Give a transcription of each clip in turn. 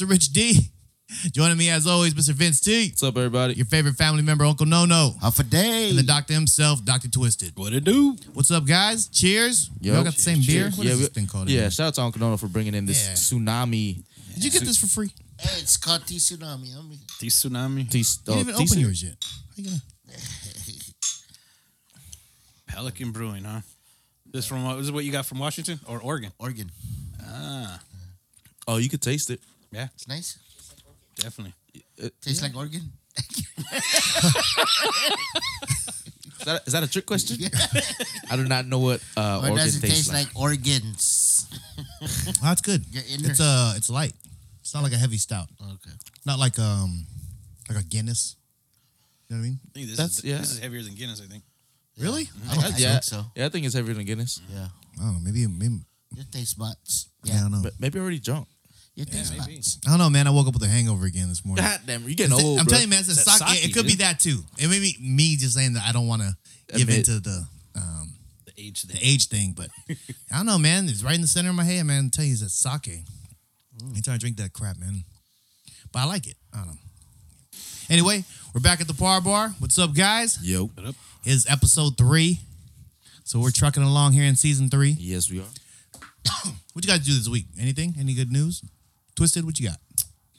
I'm your host, Mr. Rich D. Joining me, as always, Mr. Vince T. What's up, everybody? Your favorite family member, Uncle No No, Half a day. and the doctor himself, Doctor Twisted. What it do? What's up, guys? Cheers. Yo. Y'all got the same beer. Cheers. What is yeah, this we- thing called? Yeah, again? shout out to Uncle Nono for bringing in this Yeah. tsunami. Did you get this for free? Hey, it's called T Tsunami. I mean, The tsunami. T- You uh, didn't even open yours yet. How you gonna? Pelican Brewing, huh? This from uh, this is what you got from Washington or Oregon? Oregon. Ah, Oh, you could taste it. Yeah, It's nice. definitely. It, Tastes like Oregon. Is that, is that a trick question? I do not know what uh, Or organ does it tastes taste like, like. organs? Oh, that's good. Inner- It's uh, it's light. It's not like a heavy stout. Okay. Not like um, like a Guinness. You know what I mean? I think this That's- is yeah. this is heavier than Guinness. I think. Really? I, I yeah, think so. yeah, I think it's heavier than Guinness. Yeah. I don't know. Maybe maybe. Your taste buds. Yeah, I don't know. But maybe already drunk. Your taste maybe. I don't know, man. I woke up with a hangover again this morning. God damn, you're getting It's- old. I'm bro. telling you, man, it's a It's that sock. it- it sake, could be that too. It may be me just saying that I don't want to give into the um, The age the age thing, but I don't know, man. It's right in the center of my head, man. I'm telling you, it's that sake. Anytime I drink that crap, man. But I like it. I don't know. Anyway, we're back at the Par Bar. What's up, guys? Yo. What up? It's episode three. So we're trucking along here in season three. Yes, we are. What you guys do this week? Anything? Any good news? Twisted, what you got?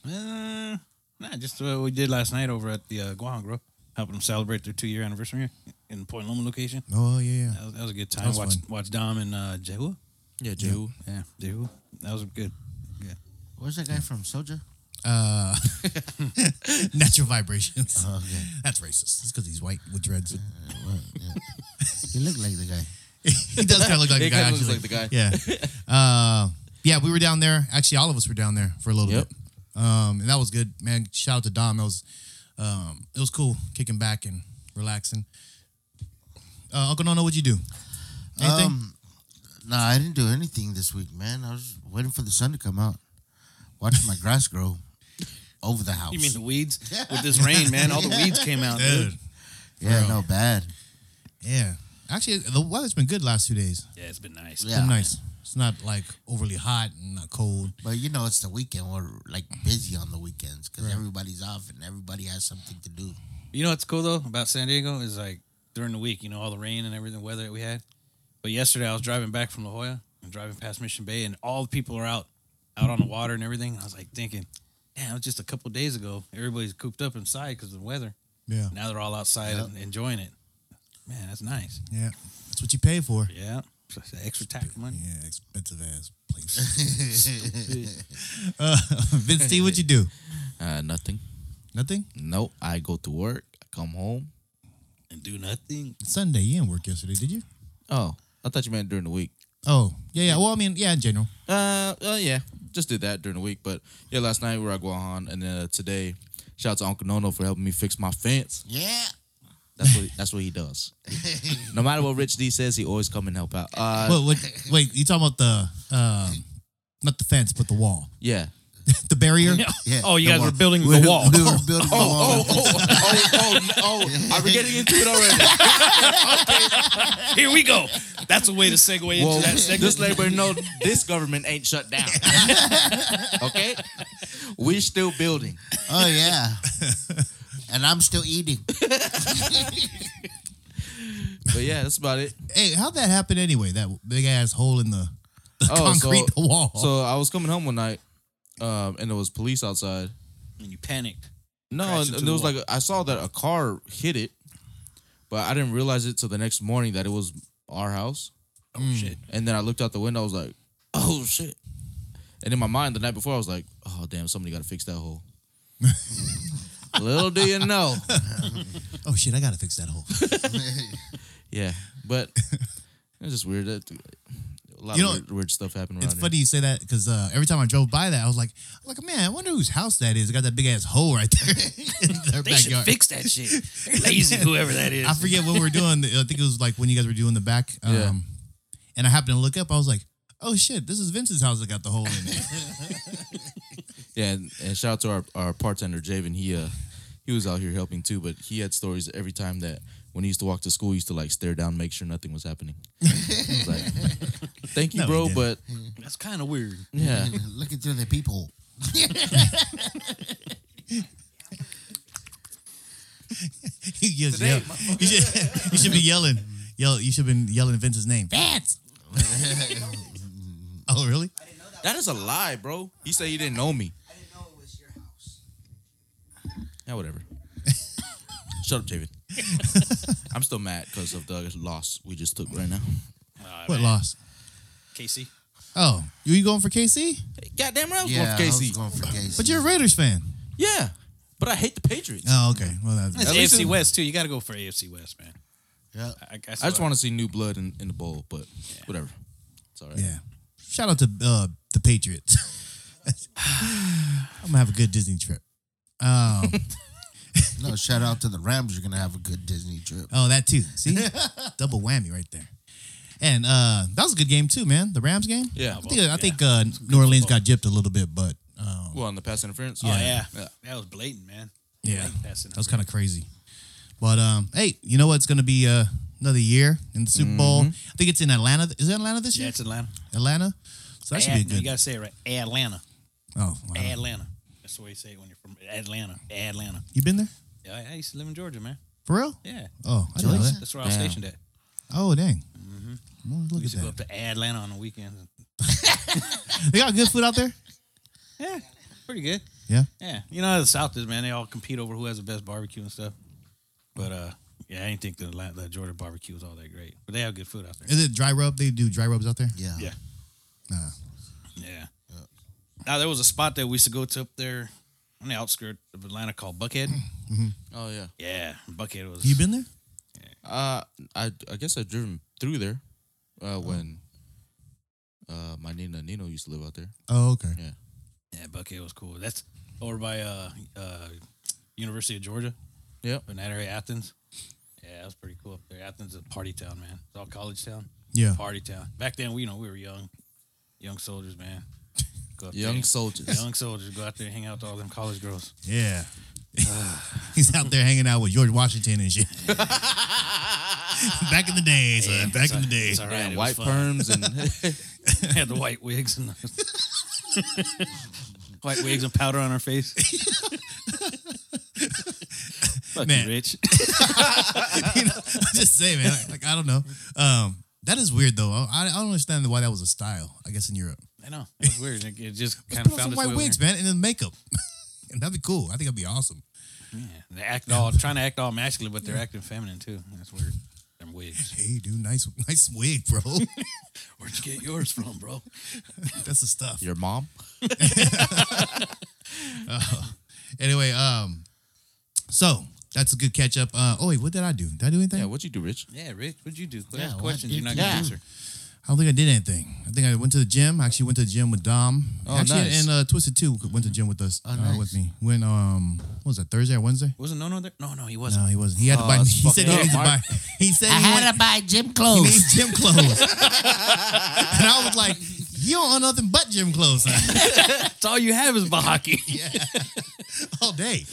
Uh, nah, just what we did last night over at the uh, Guahan Grill, helping them celebrate their two year anniversary in the Point Loma location. Oh yeah, yeah. That was, that was a good time. Watch fun. watch Dom and uh, Jehu. Yeah, Jehu. Yeah, Jehu. That was good. Yeah. Where's that guy from? Soja. Uh, natural vibrations. Oh, okay. That's racist. It's because he's white with dreads. Uh, well, yeah. he looked like the guy. he does kind of look like the guy. kinda looks actually. like the guy. Yeah. Uh, yeah, we were down there. Actually, all of us were down there for a little Yep. bit. Um, and that was good, man. Shout out to Dom. It was, um, it was cool kicking back and relaxing. Uh, Uncle Nono, what'd you do? Anything? Um, nah, I didn't do anything this week, man. I was waiting for the sun to come out. Watching my grass grow over the house. You mean the weeds? With this rain, man, all the weeds came out, dude. Dude. yeah, bro. no, bad. Yeah. Actually, the weather's been good last two days. Yeah, it's been nice. Yeah. Been nice. It's not like overly hot and not cold. But you know, it's the weekend. We're like busy on the weekends because everybody's off and everybody has something to do. You know what's cool though about San Diego is like during the week, you know, all the rain and everything, weather that we had. But yesterday I was driving back from La Jolla and driving past Mission Bay, and all the people are out, out on the water and everything. I was like thinking, damn, it was just a couple days ago. Everybody's cooped up inside because of the weather. Yeah. Now they're all outside Yep. and enjoying it. Man, that's nice. Yeah. That's what you pay for. Yeah, Plus extra tax money. Yeah, expensive ass place. uh, Vince T, what'd you do? Uh, nothing. Nothing? Nope. I go to work. I come home. And do nothing. Sunday. You didn't work yesterday, did you? Oh, I thought you meant during the week. Oh, yeah, yeah. Well, I mean, yeah, in general. Uh, uh, yeah, just did that during the week. But yeah, last night we were at Guahan, and then uh, today, shout out to Uncle Nono for helping me fix my fence. Yeah. That's what that's what he does. no matter what Rich D says, he always come and help out. Uh, Wait, wait, wait, you talking about the, um, not the fence, but the wall, yeah. the barrier? Yeah. Oh, you the guys wall. were building We- the wall. We were building the wall. Oh, oh, oh, oh, are we getting into it already? Here we go. That's a way to segue into Well, that segment. just let everybody know this government ain't shut down. okay, we're still building. Oh yeah. And I'm still eating. But yeah, that's about it. Hey, how'd that happen anyway? That big ass hole in the, the Oh, so- concrete wall. So I was coming home one night, um, and there was police outside. and you panicked. No, Crashed and into there was the like I saw that a car hit it, but I didn't realize it till the next morning that it was our house. Oh shit. And then I looked out the window. I was like, "Oh shit!" And in my mind, the night before, I was like, "Oh damn, somebody got to fix that hole." Little do you know, oh shit, I gotta fix that hole. yeah. But it's just weird. That a lot You of know, weird, weird stuff happened around It's funny you say that because uh, every time I drove by that, I was like, I'm like, man, I wonder whose house that is. It got that big ass hole right there in their They should backyard. fix that shit. They're lazy, whoever that is. I forget what we were doing. I think it was like when you guys were doing the back. Um, Yeah. And I happened to look up. I was like, oh shit, this is Vince's house that got the hole in it. Yeah, and, and shout out to our, our bartender Javen. He uh he was out here helping too, but he had stories every time that when he used to walk to school, he used to like stare down, make sure nothing was happening. I was like, "Thank you, No, bro," but That's kind of weird. yeah, Looking through the peephole. you, just yell- you, should, you should be yelling. Yell, you should have been yelling Vince's name. Vince. oh really? that is a lie, bro. He said he didn't know me. I didn't know it was your house. Yeah, whatever. Shut up, Javen. I'm still mad because of the loss we just took right now. Aw, What man. loss? KC. Oh, you you going for KC? Goddamn right, I was Yeah, going for I was KC. going for KC. But you're a Raiders fan. yeah, but I hate the Patriots. Oh, okay. Well, that's It's At least AFC it- West too. You got to go for AFC West, man. yeah. I, guess I just want to see new blood in, in the bowl, but whatever. It's all right. yeah. Shout out to uh, the Patriots. I'm gonna have a good Disney trip. Um, No, shout out to the Rams. You're gonna have a good Disney trip. oh, that too. See, double whammy right there. And uh, that was a good game too, man. The Rams game. Yeah. I think I think uh, New Orleans got gypped a little bit, but um, Well, on the pass interference. Oh yeah. Yeah. that was blatant, man. yeah, Blatant that was kind of crazy. But um, hey, you know what? It's going to be uh, another year in the Super Bowl? Mm-hmm. I think it's in Atlanta. Is it Atlanta this year? Yeah, it's Atlanta. Atlanta. So that should Ad- be good. You got to say it right. Atlanta. oh, wow. Atlanta. That's the way you say it when you're from Atlanta. Atlanta. you been there Yeah, I, I used to live in Georgia, man. for real? Yeah, Oh, I didn't know that. that's where I was Damn. stationed at. Oh, dang. Well, We look at used to go that. up to Atlanta on the weekends. They got good food out there. Yeah, pretty good. Yeah. Yeah, you know how the South is, man. They all compete over who has the best barbecue and stuff. But uh, yeah, I didn't think the, Atla- the Georgia barbecue was all that great. But they have good food out there. Is it dry rub? They do dry rubs out there. Yeah. Yeah. Nah. Yeah. Now there was a spot that we used to go to up there on the outskirts of Atlanta called Buckhead. Oh yeah. Yeah, Buckhead was. You been there? Uh, I I guess I've driven through there, uh, when uh my Nina Nino used to live out there. Oh, okay. Yeah. Yeah, Buckhead was cool. That's over by uh uh University of Georgia. Yep. In that area, Athens. Yeah, that was pretty cool up there. Athens is a party town, man. It's all college town. Yeah. Party town. Back then, we you know we were young, young soldiers, man. Go up Young there, soldiers. young soldiers go out there and hang out with all them college girls. Yeah. He's out there hanging out with George Washington and shit. back in the days, son. Back in the days. It's all right. Yeah, it white fun. perms and had the white wigs and the white wigs and powder on our face. Fuck Man. you, Rich. you know, I'm just saying, man. Like, I don't know. Um, that is weird though. I, I don't understand why that was a style. I guess in Europe. I know. It's weird. It, it just kind Put of on some found its white way wigs, here. man, and then makeup. and that'd be cool. I think that'd be awesome. Yeah, they act all trying to act all masculine, but they're acting feminine too. That's weird. Them wigs. Hey, dude, nice, nice wig, bro. Where'd you get yours from, bro? That's the stuff. your mom. Anyway, um, so that's a good catch up. Uh, oh wait, what did I do? Did I do anything? Yeah, what'd you do, Rich? Yeah, Rich, what'd you do? Quit Yeah, questions did you're not you gonna do? answer. I don't think I did anything. I think I went to the gym. I actually went to the gym with Dom. Oh, actually, nice. and uh, Twisted Two went to the gym with us Oh, uh, nice. with me. When um, what was that Thursday or Wednesday? Wasn't no no there? No, no, he wasn't. No, he wasn't. He had to Oh, buy. He said he needed to buy. He said I he, had went, to buy gym clothes. he needs gym clothes. and I was like, you don't own nothing but gym clothes That's all you have is Bahaki. Yeah. All day.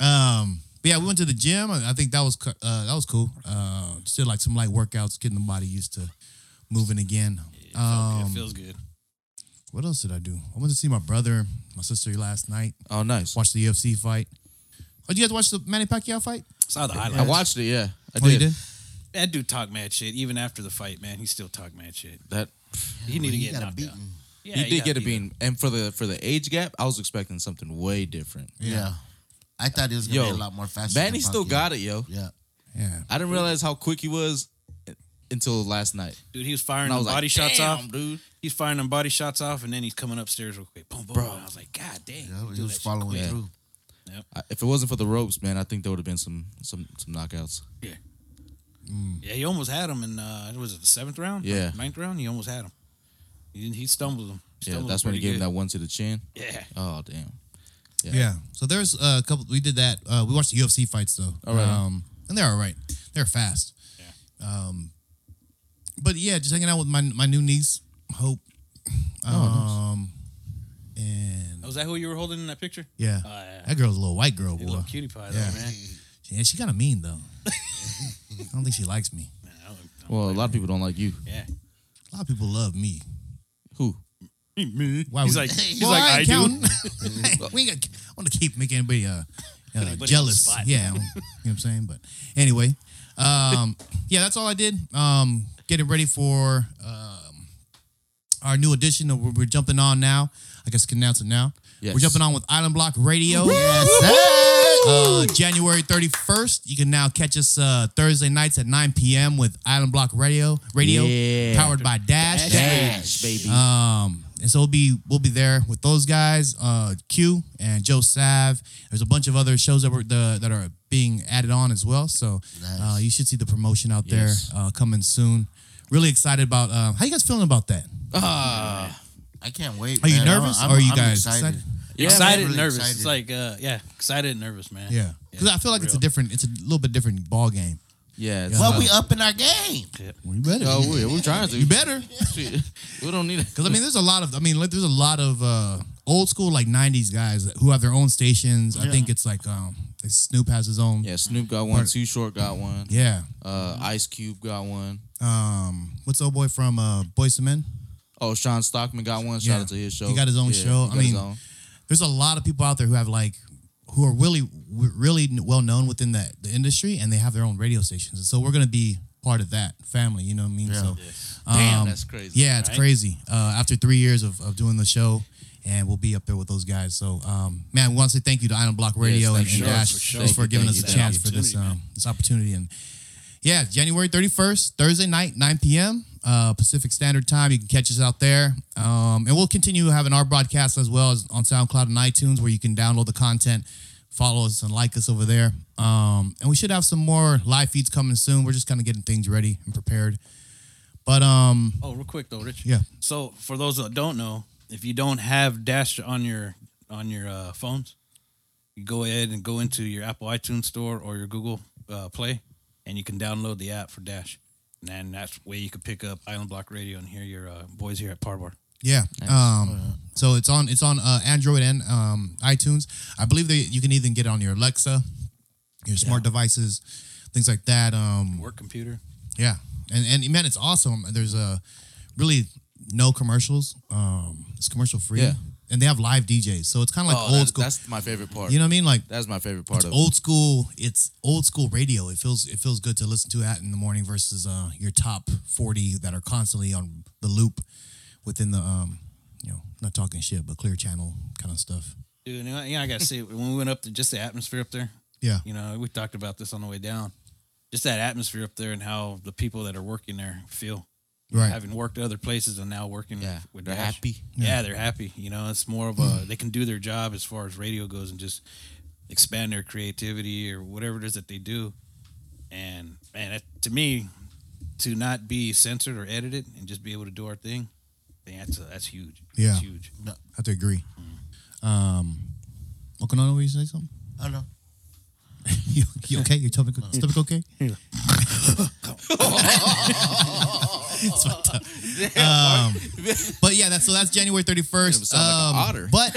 Um, but yeah, we went to the gym. I think that was uh, that was cool. Uh, did like some light workouts, getting the body used to moving again. It, felt. Um, it feels good. What else did I do? I went to see my brother, my sister last night. Oh, nice. Watched the UFC fight. Oh, did you guys watch the Manny Pacquiao fight? Saw the highlights. I watched it. Yeah, I Oh, you did. did? That dude talk mad shit. Even after the fight, man, he still talk mad shit. That He need to get got knocked beating. out. Yeah, he did get a beaten. bean, and for the for the age gap, I was expecting something way different. Yeah. I thought it was gonna Yo, be a lot more faster. Manny still got it, yo. Yeah. Yeah. I didn't realize how quick he was until last night. Dude, he was firing And I them was like, body shots "Damn, off. dude. He's firing them body shots off, and then he's coming upstairs real quick. Boom, boom. Bro. And I was like, God damn. Yeah, he was following quick. Yeah. through. I, if it wasn't for the ropes, man, I think there would have been some some some knockouts. Yeah, Yeah, he almost had him in, uh, was it the seventh round? Yeah. Ninth round? He almost had him. He, he stumbled him. Yeah, Stumbled that's him when he gave pretty him that one to the chin. Yeah. Oh damn. Yeah. So there's a couple. We did that. Uh, we watched the UFC fights though. All right. Um, and they're all right. They're fast. Yeah. Um, but yeah, just hanging out with my my new niece. Hope. Um, and Oh, was that who you were holding in that picture? yeah, Oh, yeah. that girl's a little white girl, A boy. little cutie pie, Yeah. though, man. Yeah, she kind of mean though. I don't think she likes me. Nah, I don't- I don't Well, a blame lot of people don't like you. Yeah. A lot of people love me. Who? Me. Why He's would- like, he's Well, like, I I, do. counting. we ain't got, I want to keep making anybody uh, uh, Anybody jealous. spot. Yeah, you know what I'm saying. But anyway, um, yeah, that's all I did. Um, getting ready for um, our new edition. Of, we're, we're jumping on now. I guess I can announce it now. Yes. We're jumping on with Island Block Radio. Yes. Uh, January 31st. You can now catch us uh, Thursday nights at 9 p.m. with Island Block Radio. Radio Yeah. powered by Dash. Dash, baby. Um, and so we'll be we'll be there with those guys, uh, Q and Joe Sav. There's a bunch of other shows that were the that are being added on as well. So uh, you should see the promotion out Yes. there uh, coming soon. Really excited about. Uh, how you guys feeling about that? Ah, I can't wait. Are you nervous I'm- or are you I'm guys excited? excited? Yeah, excited man, and really nervous. excited. It's like, uh, yeah, excited and nervous, man. Yeah, because I feel like it's a different. It's a little bit different ball game. yeah. it's Well, tough. we up in our game. Well, you better. Oh, we, we're trying to. you better. Shit. We don't need it. Because I mean, there's a lot of. I mean, like, there's a lot of uh, old school like '90s guys who have their own stations. I think it's like um, Snoop has his own. Yeah, Snoop got one. Too Short got one. Yeah. Uh, Ice Cube got one. Um, what's the old boy from uh, Boyz II Men? Oh, Shawn Stockman got one. Shout Yeah. out to his show. He got his own Yeah, show. I mean. There's a lot of people out there who have like who are really really well known within the, the industry, and they have their own radio stations. And so we're gonna be part of that family. You know what I mean? Yeah. So Damn, um, that's crazy. Yeah, it's Right? crazy. Uh, after three years of, of doing the show, and we'll be up there with those guys. So, um, man, we want to say thank you to Island Block Radio Yes, and, thank and. Dash For sure. for giving thank us a chance for this Opportunity, um, this opportunity. And yeah, January 31st, Thursday night, 9 p.m. Uh, Pacific Standard Time. You can catch us out there. Um, and we'll continue having our broadcast as well as on SoundCloud and iTunes where you can download the content, follow us and like us over there. Um, and we should have some more live feeds coming soon. We're just kind of getting things ready and prepared. But um, Oh, real quick though, Rich. Yeah. So for those that don't know, if you don't have Dash on your on your uh, phones, you go ahead and go into your Apple iTunes store or your Google uh, Play, and you can download the app for Dash. And then that's where you can pick up Island Block Radio and hear your uh, boys here at Parbar. Yeah. Um, so it's on it's on uh, Android and um, iTunes. I believe that you can even get it on your Alexa, your smart devices, things like that. Um, Work computer. yeah, and and man, it's awesome. There's a really no commercials. Um, it's commercial free. Yeah. and they have live DJs, so it's kind of like oh, old that- school. That's my favorite part. You know what I mean? Like that's my favorite part it's of old school. It's old school radio. It feels it feels good to listen to that in the morning versus uh, your top forty that are constantly on the loop within the um, you know, not talking shit, but clear channel kind of stuff. Dude, and I- yeah, I gotta say, when we went up to just the atmosphere up there, Yeah, you know, we talked about this on the way down. Just that atmosphere up there and how the people that are working there feel. Right. Having worked other places and now working Yeah, with, with they're Dash. happy. Yeah. they're happy. You know, it's more of a hmm. they can do their job as far as radio goes and just expand their creativity or whatever it is that they do. And man, that, to me, to not be censored or edited and just be able to do our thing, I think that's uh, that's huge. Yeah. That's huge. I have to agree. Mm. Um, Okanano, will you say something? I don't know. you, you okay? Your stomach, stomach okay? It's fucked up. um, but yeah, that's so that's January thirty first. Sound like otter. But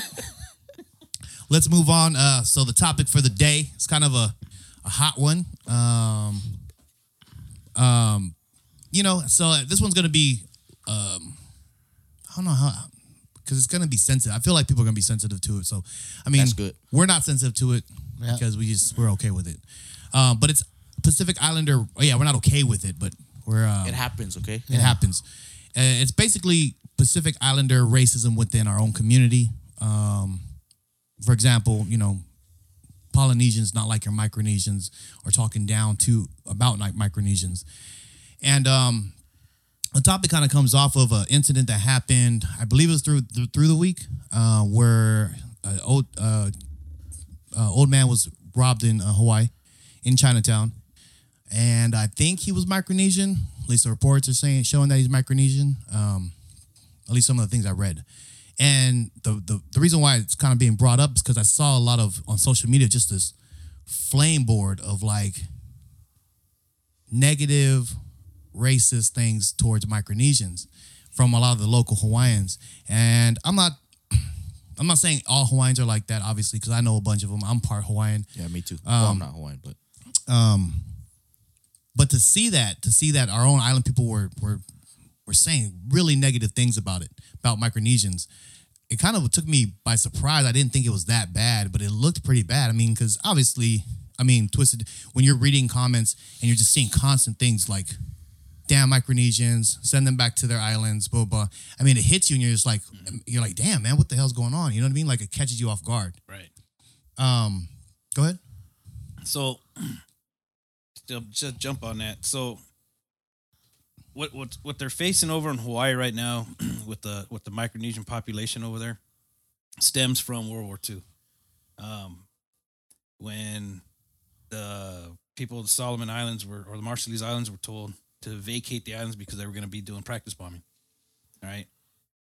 let's move on. Uh, so the topic for the day is kind of a, a hot one. Um, um, you know, so this one's gonna be, um, I don't know how, because it's gonna be sensitive. I feel like people are gonna be sensitive to it. So, I mean, we're not sensitive to it Yeah. because we just we're okay with it. Um, but it's Pacific Islander. Oh yeah, we're not okay with it, but we're uh, It happens, okay? it happens. Uh, it's basically Pacific Islander racism within our own community. Um, for example, you know, Polynesians not like your Micronesians or talking down to about like Micronesians. And um, the topic kind of comes off of an incident that happened, I believe it was through through the week, uh, where an old uh, uh, old man was robbed in uh, Hawaii, in Chinatown, and I think he was Micronesian. At least the reports are saying showing that he's Micronesian. Um, at least some of the things I read. And the, the the reason why it's kind of being brought up is because I saw a lot of on social media just this flame board of like negative racist things towards Micronesians from a lot of the local Hawaiians. And I'm not I'm not saying all Hawaiians are like that, obviously, because I know a bunch of them. I'm part Hawaiian. Yeah, me too. well, I'm um, not Hawaiian, but um, But to see that, to see that our own island people were were were saying really negative things about it, about Micronesians, it kind of took me by surprise. I didn't think it was that bad, but it looked pretty bad. I mean, because obviously, I mean, twisted when you're reading comments and you're just seeing constant things like damn Micronesians, send them back to their islands, blah blah. I mean, it hits you and you're just like you're like, damn man, what the hell's going on? You know what I mean? Like it catches you off guard. Right. Um, go ahead. So, just, just jump on that. So, what what what they're facing over in Hawaii right now with the with the Micronesian population over there stems from World War II. Um, when the people of the Solomon Islands were or the Marshallese Islands were told to vacate the islands because they were going to be doing practice bombing. All right.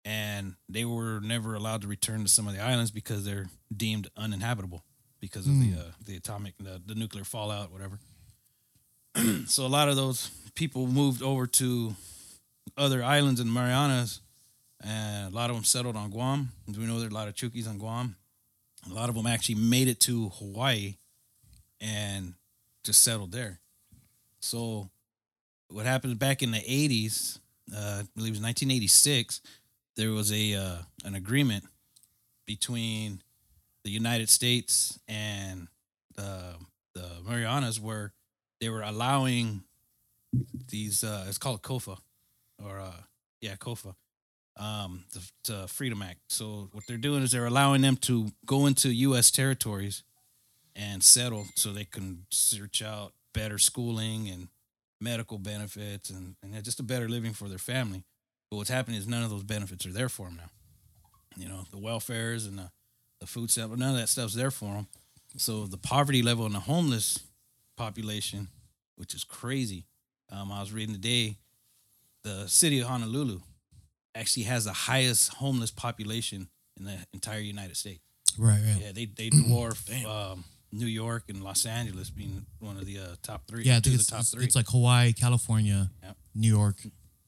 And they were never allowed to return to some of the islands because they're deemed uninhabitable because of the uh, the atomic the, the nuclear fallout whatever. so a lot of those people moved over to other islands in the Marianas, and a lot of them settled on Guam. As We know there are a lot of Chukis on Guam. A lot of them actually made it to Hawaii and just settled there. So what happened back in the 80s, uh, I believe it was 1986, there was a uh, an agreement between the United States and the the Marianas where they were allowing these uh, it's called COFA or uh, yeah COFA um, the, the Freedom Act. So what they're doing is they're allowing them to go into U.S. territories and settle so they can search out better schooling and medical benefits and, and just a better living for their family. But what's happening is none of those benefits are there for them now. You know, the welfares and the, the food stamp, none of that stuff's there for them. So the poverty level in the homeless population, which is crazy. Um, I was reading today, the city of Honolulu actually has the highest homeless population in the entire United States. Right, right. Yeah, they they dwarf um, New York and Los Angeles being one of the uh, top three. Yeah, I think it's, the top it's, three. it's like Hawaii, California, Yep. New York,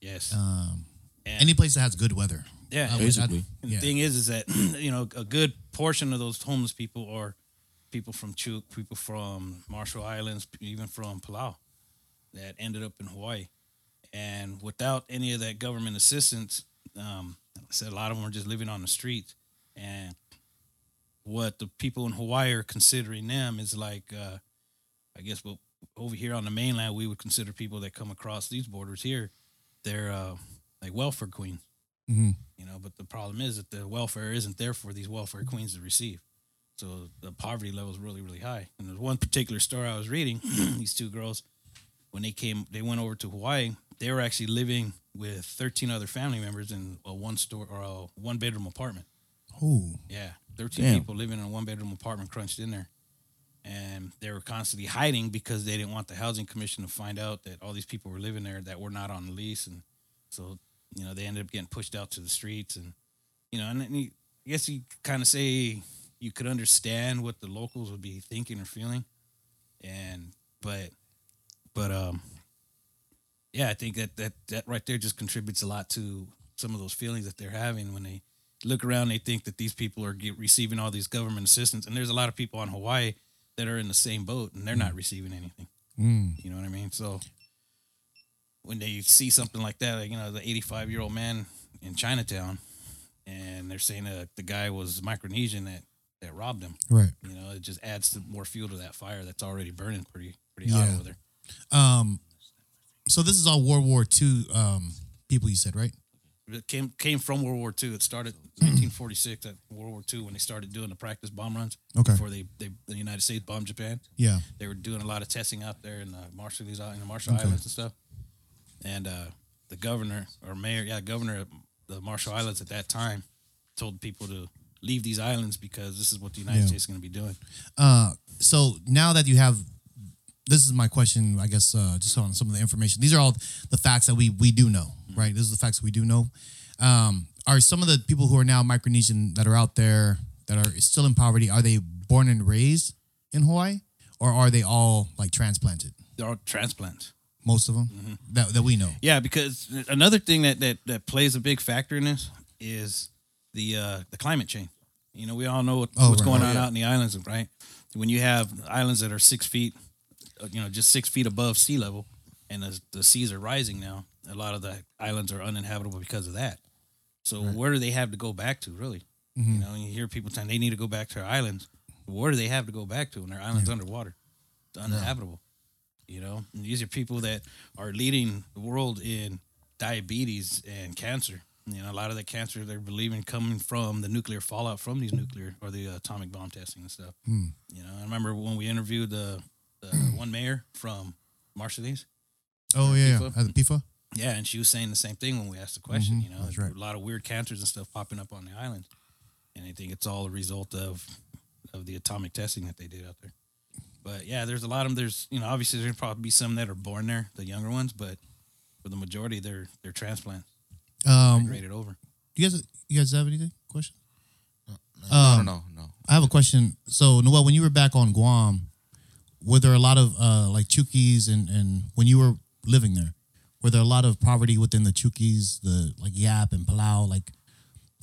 yes, um, And- any place that has good weather. yeah. I would- Basically. And yeah. the thing is, is that you know a good portion of those homeless people are people from Chuuk, people from Marshall Islands, even from Palau, that ended up in Hawaii, and without any of that government assistance, um, I said a lot of them are just living on the streets, and what the people in Hawaii are considering them is like, uh, I guess, what over here on the mainland we would consider people that come across these borders here, they're uh, like welfare queens. Mhm. you know but the problem is that the welfare isn't there for these welfare queens to receive. So the poverty level is really really high. And there's one particular story i was reading these two girls when they came they went over to hawaii they were actually living with 13 other family members in a one store or a one bedroom apartment. Oh, yeah 13 Damn. people living in a one bedroom apartment crunched in there. And they were constantly hiding because they didn't want the housing commission to find out that all these people were living there that were not on the lease. And so you know they ended up getting pushed out to the streets. And you know and then you, i guess you kind of say you could understand what the locals would be thinking or feeling. And but but um yeah i think that that that right there just contributes a lot to some of those feelings that they're having when they look around they think that these people are get, receiving all these government assistance and there's a lot of people on hawaii that are in the same boat and they're not receiving anything mm. you know what I mean? So when they see something like that, like, you know, the 85 year old man in Chinatown, and they're saying that the guy was Micronesian that that robbed him. right. You know, it just adds to more fuel to that fire that's already burning pretty pretty hot Yeah. over there. Um, so this is all World War II um, people you said, right? It came came from World War II. It started 1946 at World War II when they started doing the practice bomb runs. Okay. Before they, they the United States bombed Japan. Yeah. they were doing a lot of testing out there in the Marshall these in the Marshall Okay. Islands and stuff. And uh, the governor or mayor, yeah, governor of the Marshall Islands at that time told people to leave these islands because this is what the United Yeah. States is going to be doing. Uh, so now that you have, this is my question. I guess uh, just on some of the information. These are all the facts that we we do know, right? This is the facts we do know. Um, are some of the people who are now Micronesian that are out there that are still in poverty? Are they born and raised in Hawaii, or are they all like transplanted? They're all transplants. Most of them Mm-hmm. that that we know. Yeah, because another thing that that that plays a big factor in this is the uh the climate change. You know, we all know what, Oh, what's right. going Oh, on yeah. out in the islands, right? When you have islands that are six feet, uh, you know, just six feet above sea level, and the, the seas are rising now, a lot of the islands are uninhabitable because of that. So where do they have to go back to, really? Mm-hmm. You know, you hear people saying they need to go back to their islands. Where do they have to go back to when their island's underwater? It's uninhabitable. You know, and these are people that are leading the world in diabetes and cancer. You know, a lot of the cancer they're believing coming from the nuclear fallout from these nuclear or the atomic bomb testing and stuff. You know, I remember when we interviewed the, the one mayor from Marshallese. Oh yeah, PIFA. yeah. At the PIFA. Yeah, and she was saying the same thing when we asked the question. Mhm, You know, that's right. a lot of weird cancers and stuff popping up on the island, and I think it's all a result of of the atomic testing that they did out there. But yeah, there's a lot of them. There's you know, obviously there's probably be some that are born there, the younger ones, but for the majority, they're they're transplant Um, migrated over. you guys, you guys have anything? Question? no, Um, no, no. I have a question. So Noel, when you were back on Guam, were there a lot of uh, like Chukis and and when you were living there, were there a lot of poverty within the Chukis, the like Yap and Palau, like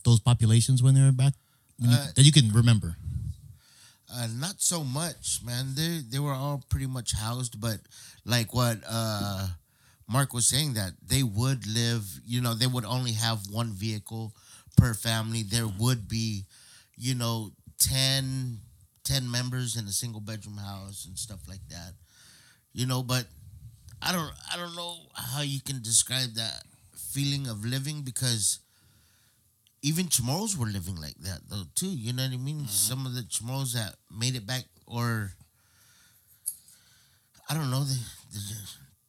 those populations when they were back when you, Uh, that you can remember? Uh, not so much, man. They they were all pretty much housed, but like what uh, Mark was saying, that they would live. You know, they would only have one vehicle per family. There would be, you know, 10, 10 members in a single bedroom house and stuff like that. You know, but I don't I don't know how you can describe that feeling of living because even Chamorros were living like that though too. You know what I mean? Mm-hmm. Some of the Chamorros that made it back, or I don't know, they,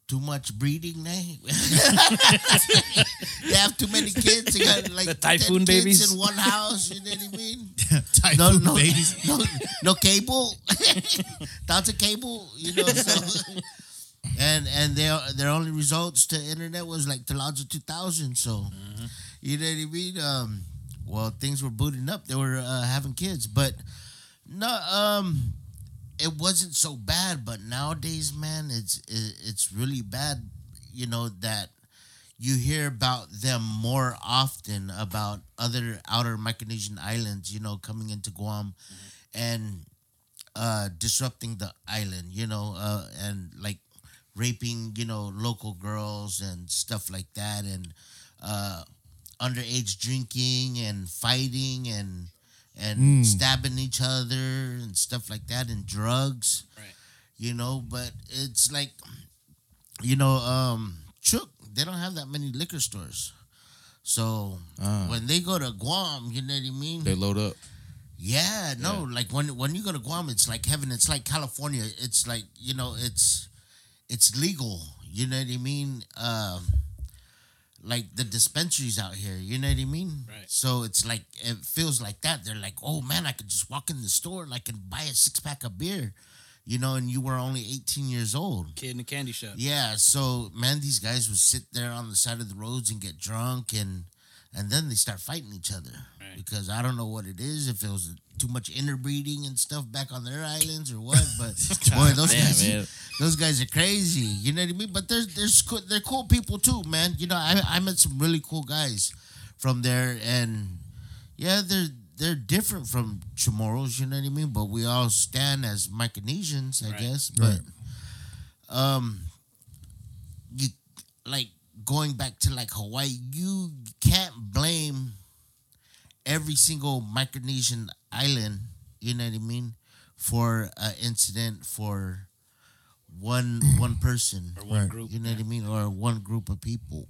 too much breeding. They eh? they have too many kids. They got like The 10 typhoon kids babies. in one house. You know what I mean? Typhoon No, no, babies. no, no cable. That's a cable. You know. So. And and their their only results to internet was like Telaja 2000. So you know what I mean? Um, well, things were booting up. They were uh, having kids, but no, um, it wasn't so bad. But nowadays, man, it's it, it's really bad. You know that you hear about them more often about other outer Micronesian islands. You know, coming into Guam and uh, disrupting the island. You know, uh, and like raping, you know, local girls and stuff like that, and uh, underage drinking and fighting and and stabbing each other and stuff like that, and drugs. Right. You know, but it's like, you know, um, Chuuk, they don't have that many liquor stores. So Ah. when they go to Guam, you know what I mean? They load up. Yeah, no, like when when you go to Guam, it's like heaven. It's like California. It's like you know, it's it's legal. You know what I mean? Um, like the dispensaries out here. You know what I mean? Right. So it's like it feels like that. They're like, oh man, I could just walk in the store and I can buy a six pack of beer. You know, and you were only eighteen years old. Kid in the candy shop. Yeah, so man, these guys would sit there on the side of the roads and get drunk, and and then they start fighting each other Right. because I don't know what it is, if it was too much interbreeding and stuff back on their islands or what. But boy, those Damn, guys, man. Those guys are crazy. You know what I mean? But there's there's cool, they're cool people too, man. You know, I I met some really cool guys from there, and yeah, they're they're different from Chamorros. You know what I mean? But we all stand as Micronesians, I Right. guess. But um, you like going back to like Hawaii, you can't blame every single Micronesian island, you know what I mean, for an incident for one one person. Or one Right. group. You know what I mean? Or one group of people.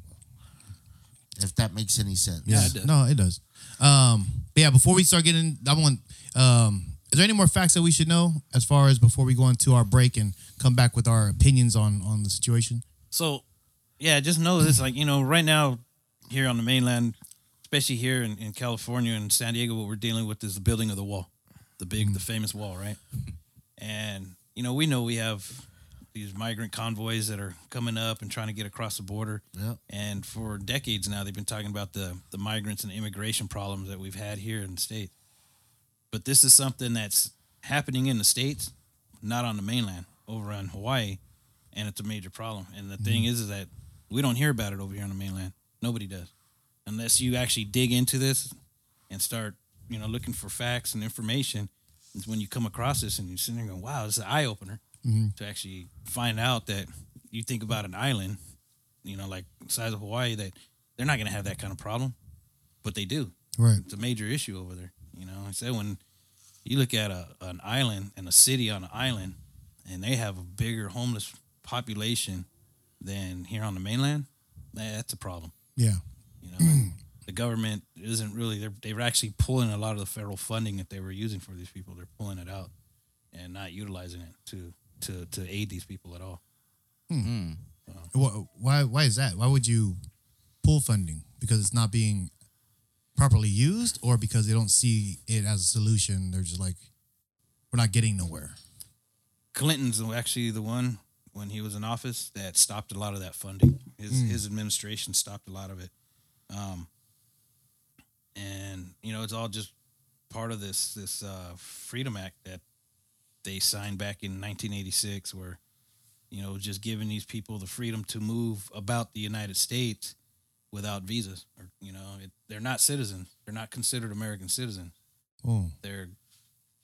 If that makes any sense. Yeah, it does. No, it does. Um, but yeah, before we start getting, I want. Um, is there any more facts that we should know as far as before we go into our break and come back with our opinions on on the situation? So, yeah, just know this. Like, you know, right now here on the mainland, especially here in, in California and San Diego, what we're dealing with is the building of the wall, the big, the famous wall, right? And, you know, we know we have these migrant convoys that are coming up and trying to get across the border. Yep. And for decades now, they've been talking about the, the migrants and immigration problems that we've had here in the state. But this is something that's happening in the states, not on the mainland, over on Hawaii. and it's a major problem. And the thing mm-hmm. is, is that we don't hear about it over here on the mainland. Nobody does, unless you actually dig into this and start, you know, looking for facts and information. Is when you come across this and you're sitting there going, "Wow, this is an eye opener." Mm-hmm. To actually find out that you think about an island, you know, like the size of Hawaii, that they're not going to have that kind of problem, but they do Right. it's a major issue over there. You know, I said when you look at a an island and a city on an island, and they have a bigger homeless population than here on the mainland, that's a problem. Yeah. You know, the government isn't really they're they're actually pulling a lot of the federal funding that they were using for these people. They're pulling it out and not utilizing it to to to aid these people at all. Wh- Why? Why is that? Why would you pull funding? Because it's not being properly used, or because they don't see it as a solution? They're just like, we're not getting nowhere. Clinton's actually the one when he was in office that stopped a lot of that funding. His his administration stopped a lot of it, um, and you know it's all just part of this this uh, Freedom Act that they signed back in 1986, where you know just giving these people the freedom to move about the United States without visas, or you know it, they're not citizens, they're not considered American citizens, Oh, they're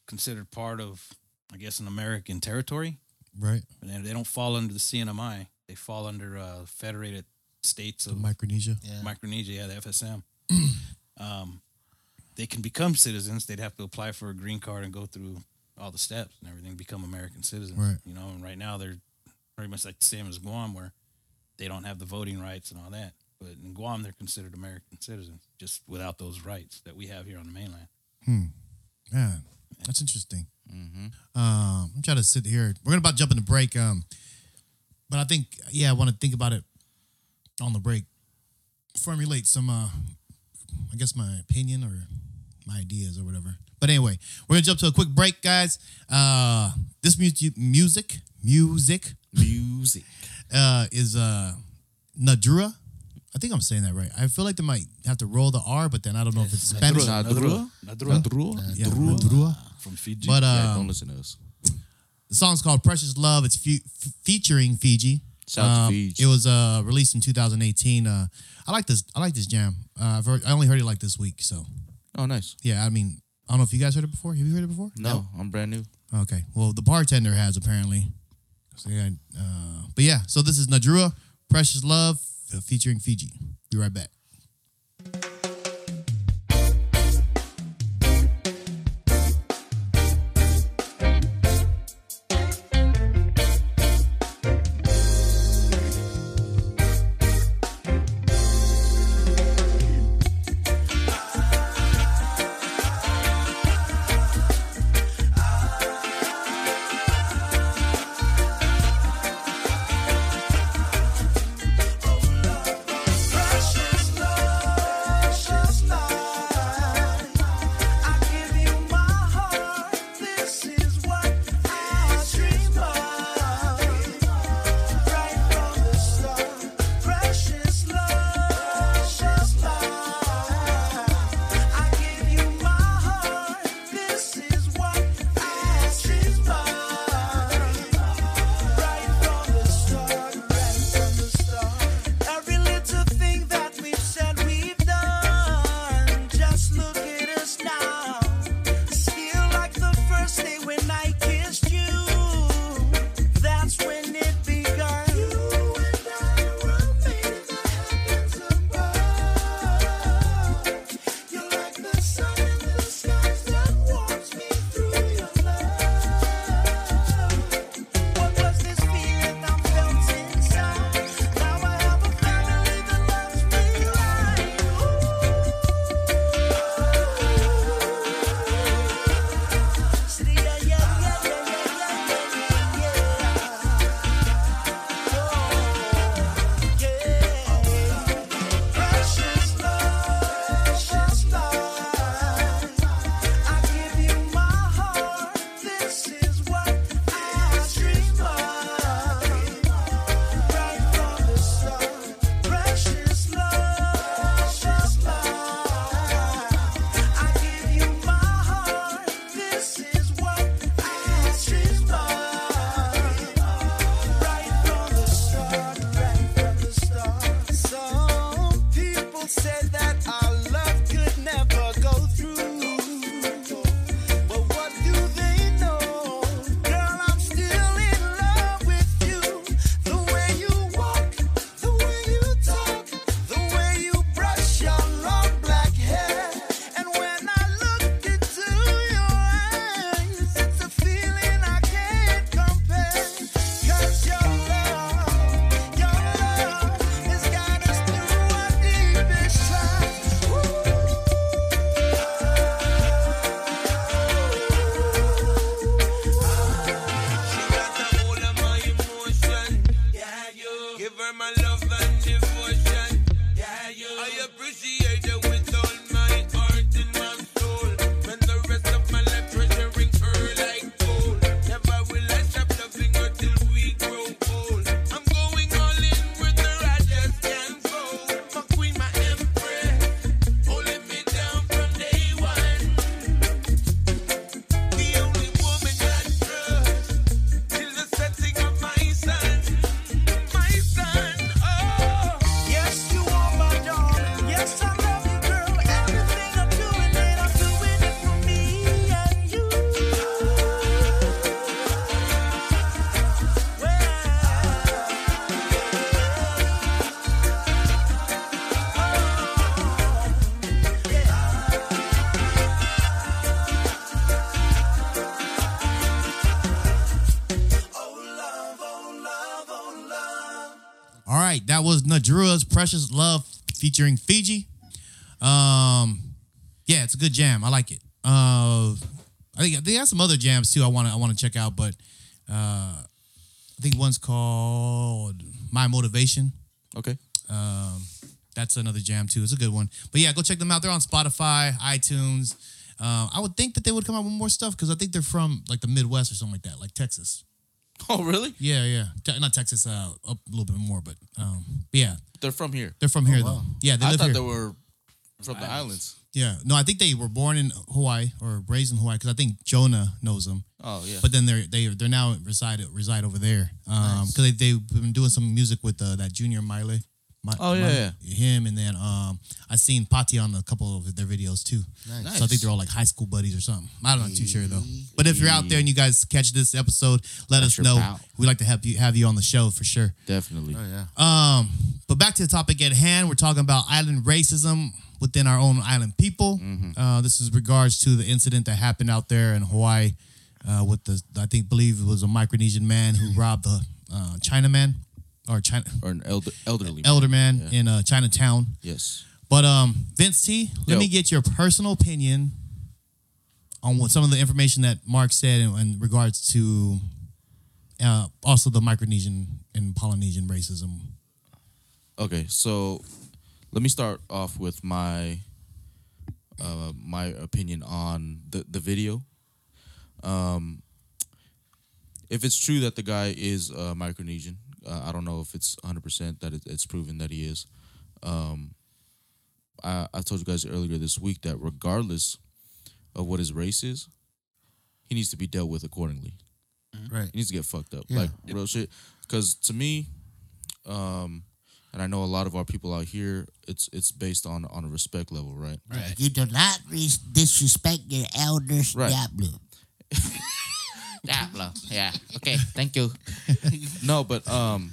considered part of, I guess, an American territory right. and then they don't fall under the CNMI. They fall under uh, Federated States of Micronesia. Yeah. Micronesia, yeah, the FSM. um, they can become citizens. They'd have to apply for a green card and go through all the steps and everything, become American citizens. Right. You know, and right now they're pretty much like the same as Guam, where they don't have the voting rights and all that. But in Guam, they're considered American citizens, just without those rights that we have here on the mainland. Hmm. Yeah, that's interesting. Um, I'm trying to sit here. We're gonna about jump in the break. Um, but I think yeah, I want to think about it on the break. Formulate some, uh, I guess my opinion or my ideas or whatever. But anyway, we're gonna jump to a quick break, guys. Uh, this music, music, music, Music. uh, is uh, Nadrua. I think I'm saying that right. I feel like they might have to roll the R, but then I don't know if it's Spanish. Nadrua. Nadrua. Nadrua. Yeah, Nadrua. From Fiji. But Yeah, uh, don't listen to us. The song's called "Precious Love." It's fe- f- featuring Fiji. Shout to Um, Fiji. It was uh, released in 2018. Uh, I like this. I like this jam. Uh, I've heard, I only heard it like this week. So Oh, nice. yeah, I mean, I don't know if you guys heard it before. Have you heard it before? No, I'm brand new. Okay. Well, the bartender has apparently. So, yeah, uh, but yeah, so this is Nadrua, "Precious Love" featuring Fiji. Be right back. Precious Love featuring Fiji. Um, yeah, it's a good jam. I like it. Uh, I think they have some other jams too. I want to I want to check out, but uh, I think one's called My Motivation. Okay. Um, that's another jam too. It's a good one. But yeah, go check them out. They're on Spotify, iTunes. Uh, I would think that they would come out with more stuff because I think they're from like the Midwest or something like that, like Texas. Oh, really? Yeah, yeah. Te- not Texas, uh, up a little bit more, but um, but yeah, They're from here. they're from here though. Yeah, they I live thought here. they were from the islands. yeah, no, I think they were born in Hawaii or raised in Hawaii because I think Jonah knows them. Oh yeah. But then they're they they're now reside reside over there because they they've been doing some music with uh, that Junior Miley. Mi- Oh, yeah, Miley, him and then um I seen Patti on a couple of their videos too. Nice. So I think they're all like high school buddies or something. I'm not too sure though. But if you're out there and you guys catch this episode, let That's us know. pal. We'd like to have you have you on the show for sure. Definitely. Oh yeah. Um, but back to the topic at hand, we're talking about island racism within our own island people. Uh, this is regards to the incident that happened out there in Hawaii uh, with the I think believe it was a Micronesian man who robbed the uh, Chinaman or China Or an elder, elderly. elder man Yeah. in uh, Chinatown. Yes. But um, Vince T, let Yo. me get your personal opinion on what some of the information that Mark said in, in regards to uh, also the Micronesian and Polynesian racism. Okay, so let me start off with my uh, my opinion on the the video. Um, if it's true that the guy is uh, Micronesian, uh, I don't know if it's 100 percent that it, it's proven that he is. Um, I, I told you guys earlier this week that regardless of what his race is, he needs to be dealt with accordingly. Right. He needs to get fucked up, Yeah. like real shit. Because to me, um, and I know a lot of our people out here, it's it's based on on a respect level, right? Right. You do not res- disrespect your elders, Right. Diablo. Yeah. Okay. Thank you. no, but um,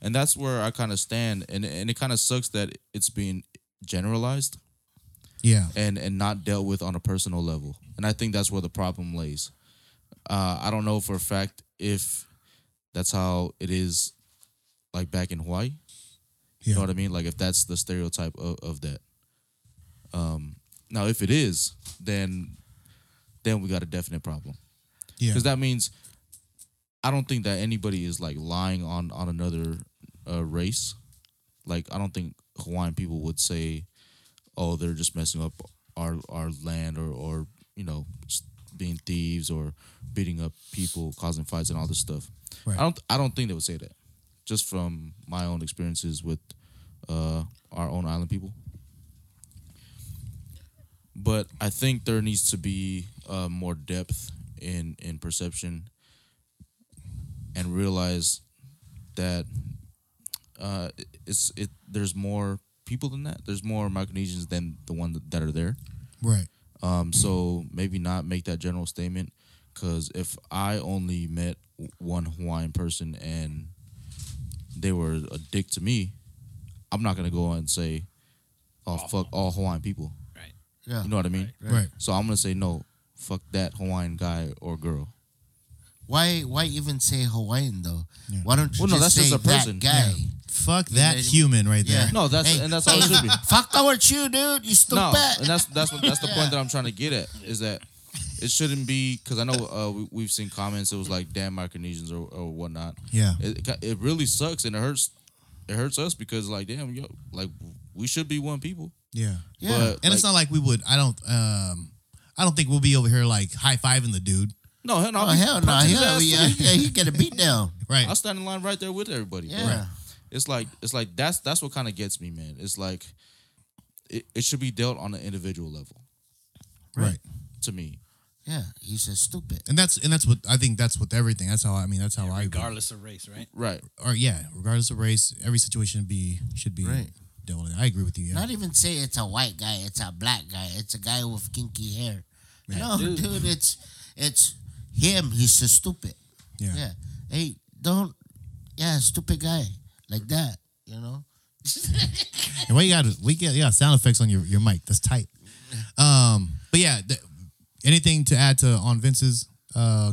and that's where I kind of stand, and and it kind of sucks that it's being generalized Yeah. and and not dealt with on a personal level, and I think that's where the problem lays. Uh, I don't know for a fact if that's how it is, like back in Hawaii. You Yeah. know what I mean? Like if that's the stereotype of, of that. Um, now, if it is, then then we got a definite problem Yeah. because that means I don't think that anybody is like lying on on another uh, race. Like I don't think Hawaiian people would say, "Oh, they're just messing up our our land," or or you know, being thieves or beating up people, causing fights, and all this stuff. Right. I don't I don't think they would say that. Just from my own experiences with uh, our own island people. But I think there needs to be uh, more depth in in perception and realize that uh, it's it. There's more people than that. There's more Micronesians than the one that, that are there. Right. Um, so maybe not make that general statement because if I only met one Hawaiian person and they were a dick to me, I'm not gonna go and say, "Oh fuck all Hawaiian people." Right. Yeah. You know what I mean? Right. So I'm gonna say no. Fuck that Hawaiian guy or girl. Why why even say Hawaiian though? Yeah. Why don't you Well, no, that's say just a person. that guy? Yeah. Fuck that Yeah. human right there. Yeah. No, that's Hey, and that's how it should be. Fuck our you, dude. You stupid. No, and that's that's what that's the point that I'm trying to get at is that it shouldn't be because I know uh, we, we've seen comments. It was like damn Micronesians or, or whatnot. Yeah. It it really sucks and it hurts. It hurts us because like damn yo like we should be one people. Yeah. Yeah. But And it's not like we would. I don't. Um. I don't think we'll be over here like high fiving the dude. no hell no. oh hell no. punching Hell yeah. Yeah, he get a beat down. Right. I'll stand in line right there with everybody. bro. Yeah. It's like it's like that's that's what kind of gets me, man. It's like it, it should be dealt on an individual level Right. to me. Yeah. He says stupid. And that's and that's what I think. That's with everything. That's how I mean. That's how I. regardless of race, right? Right. Or yeah, regardless of race, every situation be should be Right. Dealt with. I agree with you. Yeah. Not even say it's a white guy, it's a black guy, it's a guy with kinky hair. no, Dude. dude. it's it's him. He's so stupid. yeah. Yeah. Hey, don't yeah, stupid guy. Like that. You know? And why you got we get yeah sound effects on your, your mic. That's tight. Um, but yeah, th- anything to add to on Vince's uh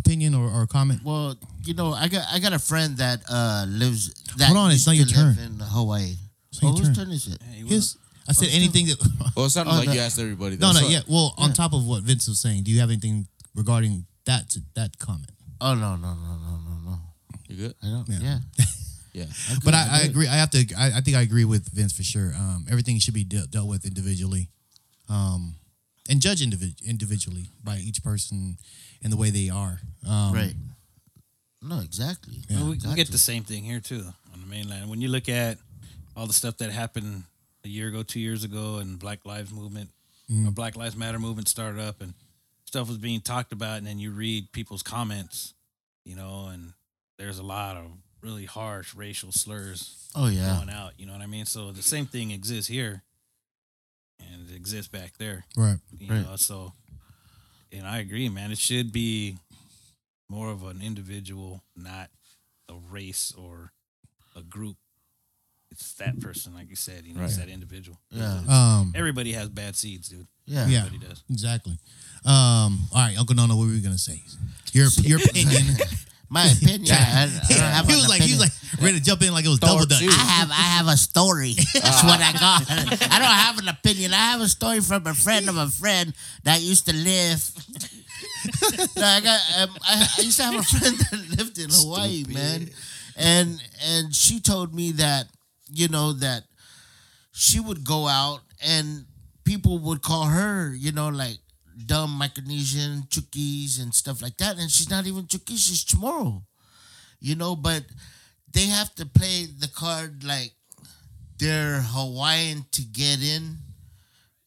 opinion or, or comment? Well, you know, I got I got a friend that uh lives. That Hold on, it's not your turn. In Hawaii. It's not Oh, your whose turn. turn is it? Hey, His, I said Oh, anything that. Well, it sounded Oh, like the- you asked everybody. no, no, what- yeah. Well, on top of what Vince was saying, do you have anything regarding that that comment? Oh no no no no no no. You good? I don't. Yeah. Yeah. Yeah. But I, I agree. I have to. I, I think I agree with Vince for sure. Um, everything should be dealt dealt with individually, um, and judged individ- individually by each person and the way they are. Um, Right. No, exactly. Well, we, we get the same thing here too on the mainland. When you look at all the stuff that happened a year ago, two years ago, and Black Lives Movement, or Black Lives Matter movement started up, and stuff was being talked about, and then you read people's comments, you know, and there's a lot of really harsh racial slurs Oh yeah. going out. You know what I mean? So the same thing exists here, and it exists back there. Right. You Right. know, so and I agree, man. It should be more of an individual, not a race or a group. It's that person, like you said, you know, it's that individual. Yeah. Um, Everybody has bad seeds, dude. Yeah. yeah. Everybody does. Exactly. Um, all right, Uncle Nono, what were you gonna say? Your your opinion. My opinion. I, I don't have he was like he was like ready to jump in like it was Thor double dutch. I have I have a story. That's what I got. I don't have an opinion. I have a story from a friend of a friend that used to live. No, I got. Um, I, I used to have a friend that lived in Hawaii, man, and and she told me that you know that she would go out and people would call her, you know, like dumb Micronesian Chukis and stuff like that, and she's not even Chuki, she's Chamorro, you know, but they have to play the card like they're Hawaiian to get in.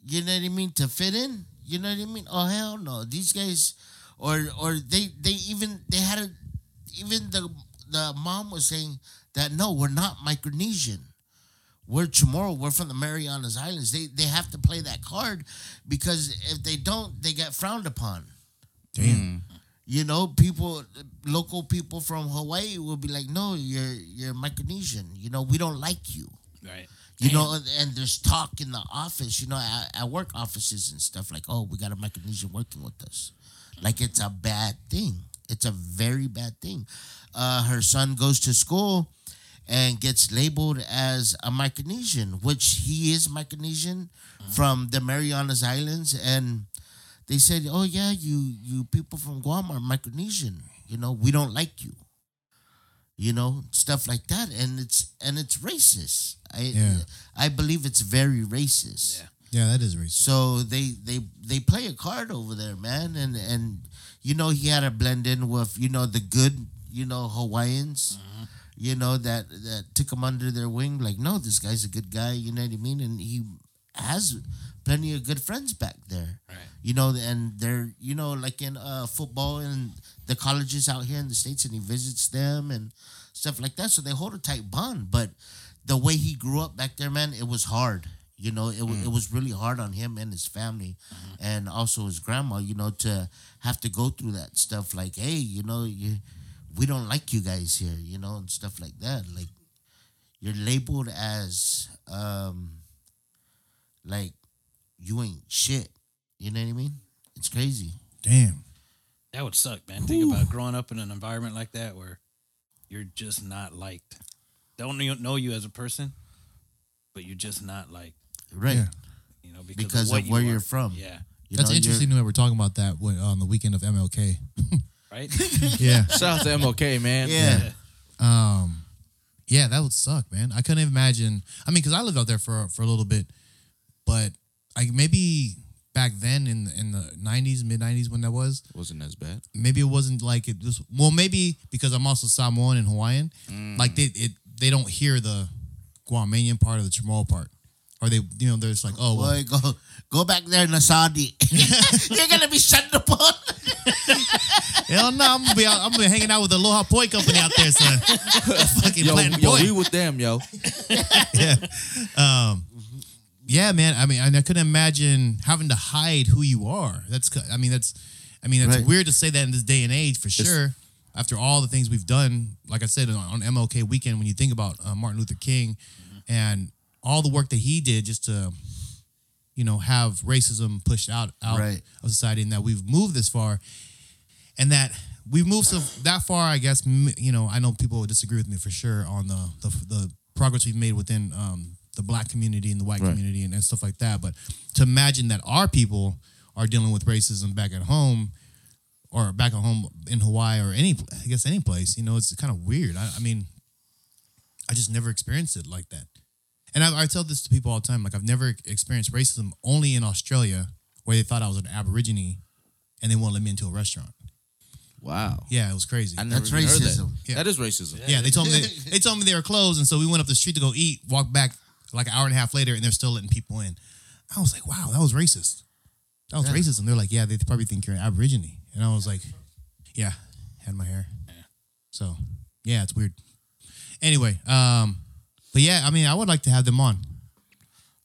You know what I mean? To fit in. You know what I mean? Oh hell no! These guys, or or they they even they had a even the the mom was saying that no, we're not Micronesian. We're Chamorro. We're from the Marianas Islands. They they have to play that card because if they don't, they get frowned upon. Damn. You know, people, local people from Hawaii will be like, "No, you're you're Micronesian. You know, we don't like you." Right. You know, and there's talk in the office. You know, at, at work offices and stuff like, "Oh, we got a Micronesian working with us," like it's a bad thing. It's a very bad thing. Uh, her son goes to school and gets labeled as a Micronesian, which he is Micronesian mm. from the Marianas Islands, and they said, "Oh yeah, you you people from Guam are Micronesian. You know, we don't like you." You know, stuff like that, and it's and it's racist. I Yeah. I believe it's very racist. Yeah. Yeah, that is racist. So they they they play a card over there, man, and and you know he had to blend in with you know the good you know Hawaiians, mm-hmm. You know that that took him under their wing. Like, no, this guy's a good guy. You know what I mean? And he has plenty of good friends back there. Right. You know, and they're you know like in uh, football and the colleges out here in the states, and he visits them and stuff like that. So they hold a tight bond. But the way he grew up back there, man, it was hard. You know, it, wa- it was really hard on him and his family, and also his grandma. You know, to have to go through that stuff. Like, hey, you know, you we don't like you guys here. You know, and stuff like that. Like, you're labeled as um, like you ain't shit. You know what I mean? It's crazy. Damn. That would suck, man. Think about growing up in an environment like that where you're just not liked. They don't know you as a person, but you're just not liked. Right. Yeah. You know, because, Because what of where you you're from. Yeah. You That's know, you're- interesting that we're talking about that on the weekend of MLK. Right. yeah. Shout out to MOK, man. Yeah. Um, yeah, that would suck, man. I couldn't imagine. I mean, because I lived out there for for a little bit, but I maybe back then in the, in the nineties, mid nineties, when that was, Wasn't as bad. maybe it wasn't like it was. Well, maybe because I'm also Samoan and Hawaiian, like they it they don't hear the Guamanian part or the Chamorro part, or they you know there's like oh well, Boy, go go back there in the Saudi. You're gonna be shut upon. hell no, I'm gonna be out, I'm gonna be hanging out with the Aloha Poi company out there, son. Fucking Yo, planting yo, poi. we with them, yo. yeah. Um, yeah, man. I mean, I, I couldn't imagine having to hide who you are. That's, c- I mean, that's, I mean, it's Right. weird to say that in this day and age for sure. After all the things we've done, like I said on, on MLK weekend, when you think about uh, Martin Luther King and all the work that he did just to, you know, have racism pushed out out Right. of society, and that we've moved this far, and that we've moved so that far. I guess you know. I know people would disagree with me for sure on the the, the progress we've made within um, the black community and the white Right. community and, and stuff like that. But to imagine that our people are dealing with racism back at home or back at home in Hawaii or any, I guess any place, you know, it's kind of weird. I, I mean, I just never experienced it like that. And I, I tell this to people all the time. Like I've never experienced racism only in Australia, where they thought I was an Aborigine, and they won't let me into a restaurant. Wow. Yeah, it was crazy. I never That's even heard that. racism. Yeah. That is racism. yeah, they told me they, they told me they were closed, and so we went up the street to go eat. Walked back like an hour and a half later, and they're still letting people in. I was like, wow, that was racist. That was Yeah. racism. They're like, yeah, they probably think you're an Aborigine, and I was like, yeah, had my hair. So yeah, it's weird. Anyway, um, but yeah, I mean, I would like to have them on.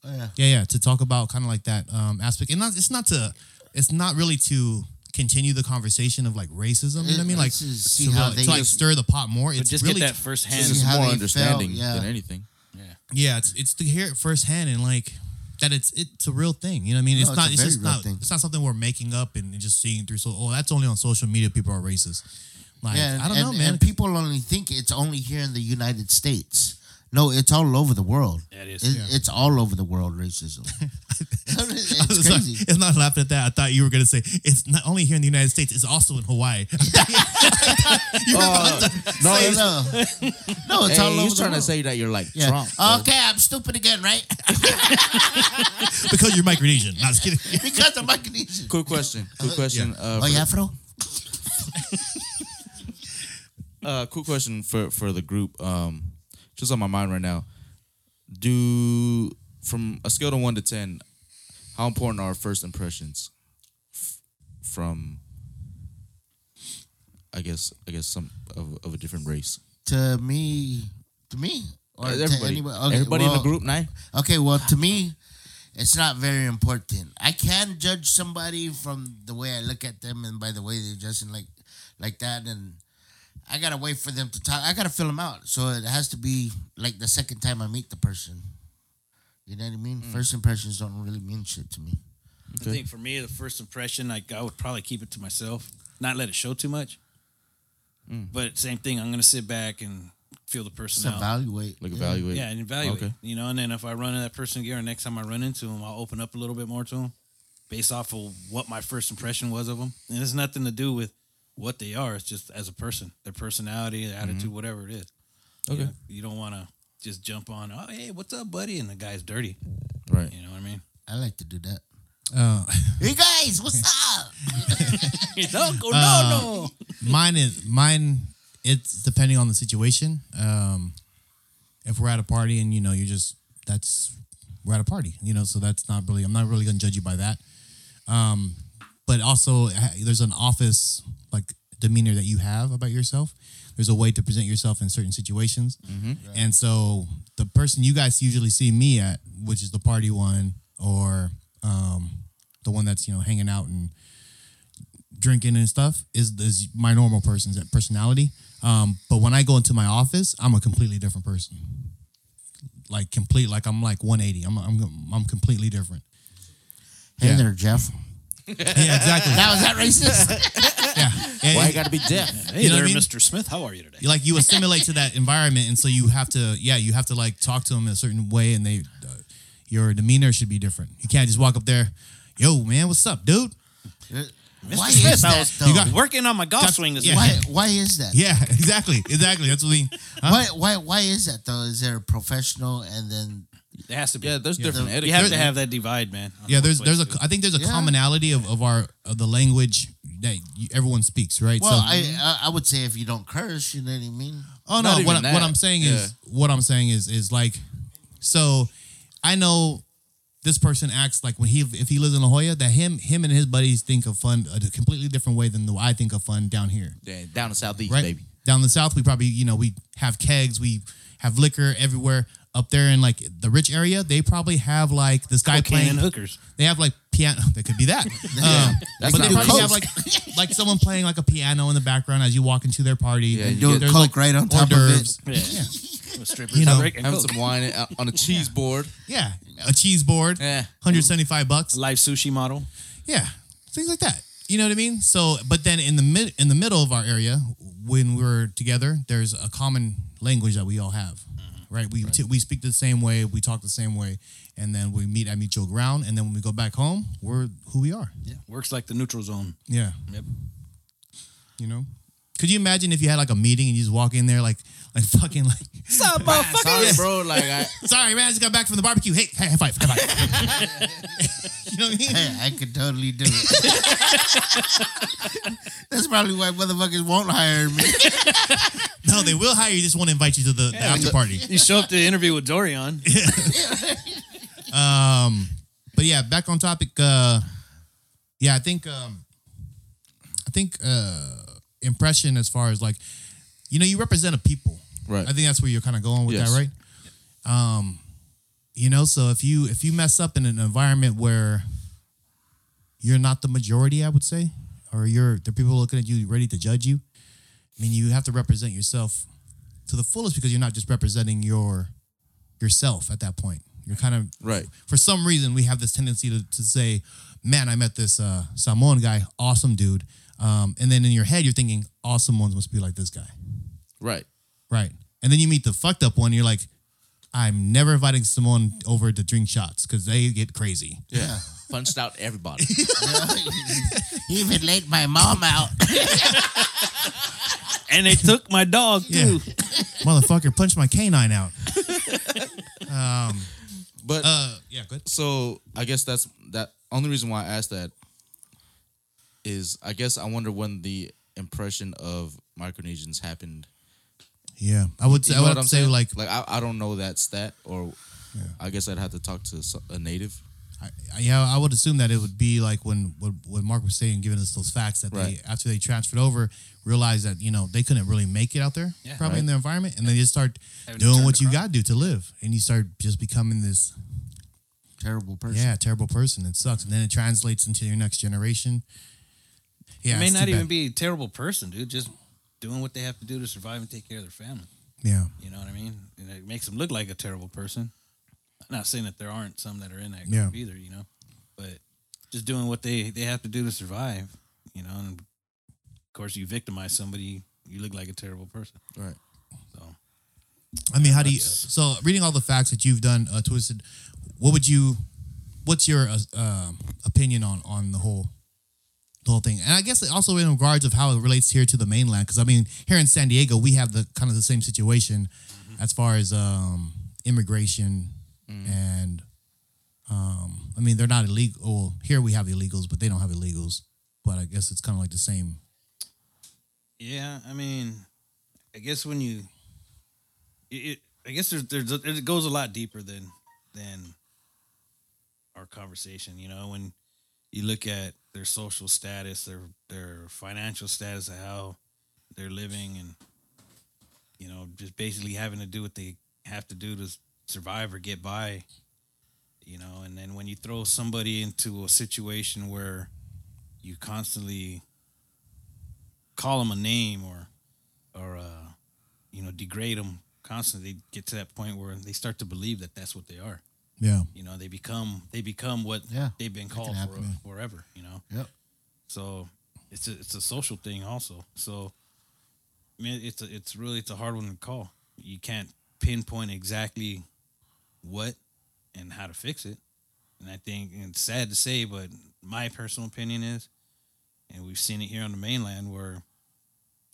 Oh, yeah. Yeah, yeah, to talk about kind of like that um, aspect, and not, it's not to, it's not really to continue the conversation of like racism. You know what I mean? Like see to, how like, they to like just- stir the pot more. It's just really get that first hand. It's See more understanding felt, yeah. than anything. yeah, yeah, it's it's to hear it firsthand and like that it's it's a real thing. You know what I mean? No, it's it's not it's just not thing. it's not something we're making up and, and just seeing through. So oh, that's only on social media. People are racist. Like Yeah, I don't and, know, man. And people only think it's only here in the United States. No, it's all over the world. Yeah, it is. It- Yeah. It's all over the world racism. it's It's not, it's not laughing at that. I thought you were gonna say it's not only here in the United States. It's also in Hawaii. No, Say he's, no, no, it's hey, all over he's the trying world. to say that you're like Yeah. Trump. bro. Okay, I'm stupid again, right? because you're Micronesian. Not just kidding. because I'm Micronesian. Quick question. Quick question. Uh, Oh, for yeah, Afro? Uh, quick question for for the group. Um, just on my mind right now. Do from a scale of one to ten, how important are first impressions f- from? I guess I guess some of, of a different race. To me, to me, or to everybody, anybody, okay, everybody in the group, nine. Okay, well, to me, it's not very important. I can judge somebody from the way I look at them and by the way they're dressing like like that, and I gotta wait for them to talk. I gotta fill them out, so it has to be like the second time I meet the person. You know what I mean? Mm. First impressions don't really mean shit to me. I think for me, the first impression, like I would probably keep it to myself, not let it show too much. Mm. But same thing, I'm gonna sit back and feel the person Just out. evaluate. Like yeah. evaluate. Yeah, and evaluate. Okay. You know, and then if I run into that person again, or next time I run into him, I'll open up a little bit more to him, based off of what my first impression was of them. And it's nothing to do with what they are. It's just as a person, their personality, their attitude, whatever it is. You Okay. know, you don't want to just jump on. Oh, hey, what's up, buddy? And the guy's dirty. Right. You know what I mean? I like to do that. Uh, Hey guys, what's up? no, go, Uh, no, no. mine is mine. It's depending on the situation. Um, if we're at a party and you know you're just that's we're at a party, you know, so that's not really I'm not really gonna judge you by that. Um, but also there's an office like demeanor that you have about yourself. There's a way to present yourself in certain situations, and so the person you guys usually see me at, which is the party one or um, the one that's you know hanging out and drinking and stuff is is my normal person's personality. Um, but when I go into my office, I'm a completely different person. Like complete, like I'm like 180. I'm I'm I'm completely different. Hey Yeah. there, Jeff. Yeah, exactly. Now is that racist? yeah. And- Why you gotta be deaf? Hey You know there, I mean? Mr. Smith. How are you today? like you assimilate to that environment, and so you have to, yeah, you have to like talk to them in a certain way, and they, uh, your demeanor should be different. You can't just walk up there, yo, man, what's up, dude? Why Smith, is I that was though? You got- working on my golf Got- swing this yeah. why? Why is that? Yeah, exactly, exactly. That's what we. Huh? Why? Why? Why is that though? Is there a professional and then? It has to be. Yeah, there's different you etiquette. have to have that divide, man. Yeah, there's there's a places. I think there's a Yeah. commonality of, of our of the language that you, everyone speaks, right? Well, so, I I I would say if you don't curse, you know what I mean. Oh no, what, I, what I'm saying Yeah. is what I'm saying is is like, so I know this person acts like when he if he lives in La Jolla that him him and his buddies think of fun a completely different way than the way I think of fun down here, Yeah, down the southeast, right? baby. Down the south, we probably you know we have kegs, we have liquor everywhere. Up there in like the rich area, they probably have like this guy Cocaine playing and hookers. They have like piano. That could be that. Um, That's but they probably coke. have like like someone playing like a piano in the background as you walk into their party. Yeah, you Do get- a coke right on top of d'oeuvres. it. Yeah. With strippers You know, breaking Having coke. some wine on a cheese board. Yeah, a cheese board, Yeah. 175 bucks. live sushi model. Yeah, things like that. You know what I mean? So, but then in the mid in the middle of our area, when we're together, there's a common language that we all have, right? We T- we speak the same way, we talk the same way, and then we meet at mutual ground, and then when we go back home, we're who we are. Yeah, works like the neutral zone. Yeah, Yep. you know. Could you imagine if you had like a meeting and you just walk in there like like fucking like Stop, Sorry, bro. Like I, sorry man, I just got back from the barbecue. Hey, hey high five, high five. you know what I mean? Hey, I could totally do it. That's probably why motherfuckers won't hire me. No, they will hire you. Just want to invite you to the, the after party. You show up to the interview with Dorian. Um, but yeah, back on topic. Uh, yeah, I think um, I think uh, impression as far as like, you know, you represent a people. Right. I think that's where you're kind of going with Yes. that, right? Um, you know, so if you if you mess up in an environment where you're not the majority, I would say, or you're the people looking at you ready to judge you. I mean, you have to represent yourself to the fullest because you're not just representing your yourself at that point. You're kind of right. for some reason we have this tendency to, to say, man, I met this uh, Samoan guy, awesome dude. Um, and then in your head, you're thinking, awesome ones must be like this guy. Right. Right. And then you meet the fucked up one, you're like, I'm never inviting someone over to drink shots because they get crazy. Yeah. Punched out everybody. he even laid my mom out. and they took my dog Yeah. too. Motherfucker punched my canine out. Um, But Uh, yeah, good. so I guess that's that. Only reason why I asked that is I guess I wonder when the impression of Micronesians happened. Yeah, I would say, I would say saying? like, like I, I don't know that stat, or I guess I'd have to talk to a native. I, yeah, I would assume that it would be like when what, what Mark was saying, giving us those facts that Right. they after they transferred over, realized that you know they couldn't really make it out there, Yeah. probably in their environment, and they just start doing what you got to do to live, and you start just becoming this Terrible person. yeah terrible person. It sucks, and then it translates into your next generation. Yeah, it may not even bad. be a terrible person, dude. Just doing what they have to do to survive and take care of their family. Yeah, You know what I mean? And it makes them look like a terrible person. I'm not saying that there aren't some that are in that Yeah. group either, you know, but just doing what they they have to do to survive, you know. And of course, you victimize somebody, you look like a terrible person. Right. So I mean, how do you? So, reading all the facts that you've done, uh, twisted. What would you? What's your uh, um opinion on on the whole, the whole thing? And I guess also in regards of how it relates here to the mainland, because I mean, here in San Diego, we have the kind of the same situation as far as um, immigration and. Um, I mean, they're not illegal. Well, here we have illegals, but they don't have illegals. But I guess it's kind of like the same. yeah, I mean, I guess when you, it I guess there's there's it goes a lot deeper than than our conversation. You know, when you look at their social status, their their financial status, how they're living, and you know, just basically having to do what they have to do to survive or get by. You know, and then when you throw somebody into a situation where you constantly call them a name or or uh, you know degrade them constantly, they get to that point where they start to believe that that's what they are. Yeah. You know, they become they become what Yeah, they've been called for forever. You know, Yep. so it's a it's a social thing also. So I mean, it's a, it's really it's a hard one to call. You can't pinpoint exactly what and how to fix it. And I think and it's sad to say, but my personal opinion is, and we've seen it here on the mainland where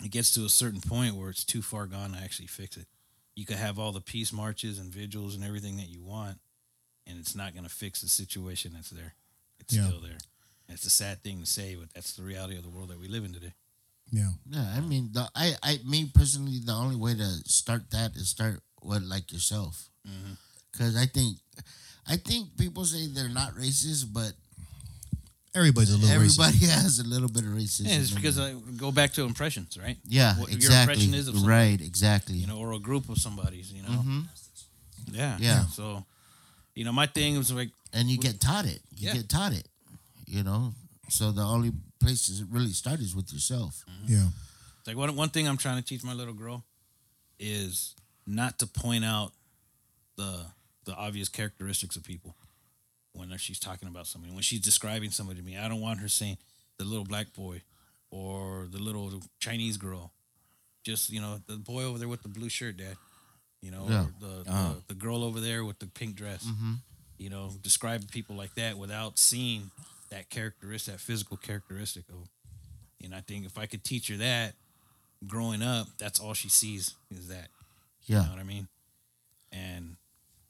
it gets to a certain point where it's too far gone to actually fix it. You could have all the peace marches and vigils and everything that you want, and it's not going to fix the situation that's there. It's Yeah. still there. And it's a sad thing to say, but that's the reality of the world that we live in today. Yeah. Yeah, I mean, the I, I, me personally, the only way to start that is start with like yourself, Mm-hmm. because I think, I think people say they're not racist, but Everybody's a little racist. everybody has a little bit of racism. Yeah, it's because. I go back to impressions, right? yeah, what your exactly, impression is of somebody. right, exactly. You know, or a group of somebody's, you know. Mhm. Yeah. Yeah. So, you know, my thing was like, and you get taught it. You Yeah. get taught it. You know, so the only place to really start is with yourself. Mm-hmm. Yeah. like one one thing I'm trying to teach my little girl is not to point out the the obvious characteristics of people when she's talking about somebody. When she's describing somebody to me, I don't want her saying, the little black boy or the little Chinese girl. Just you know, the boy over there with the blue shirt, dad. You know, Yeah. the, the uh-huh. the girl over there with the pink dress. Mm-hmm. You know, describe people like that without seeing that characteristic, that physical characteristic of. And I think if I could teach her that, growing up, that's all she sees is that. You Yeah. know what I mean? And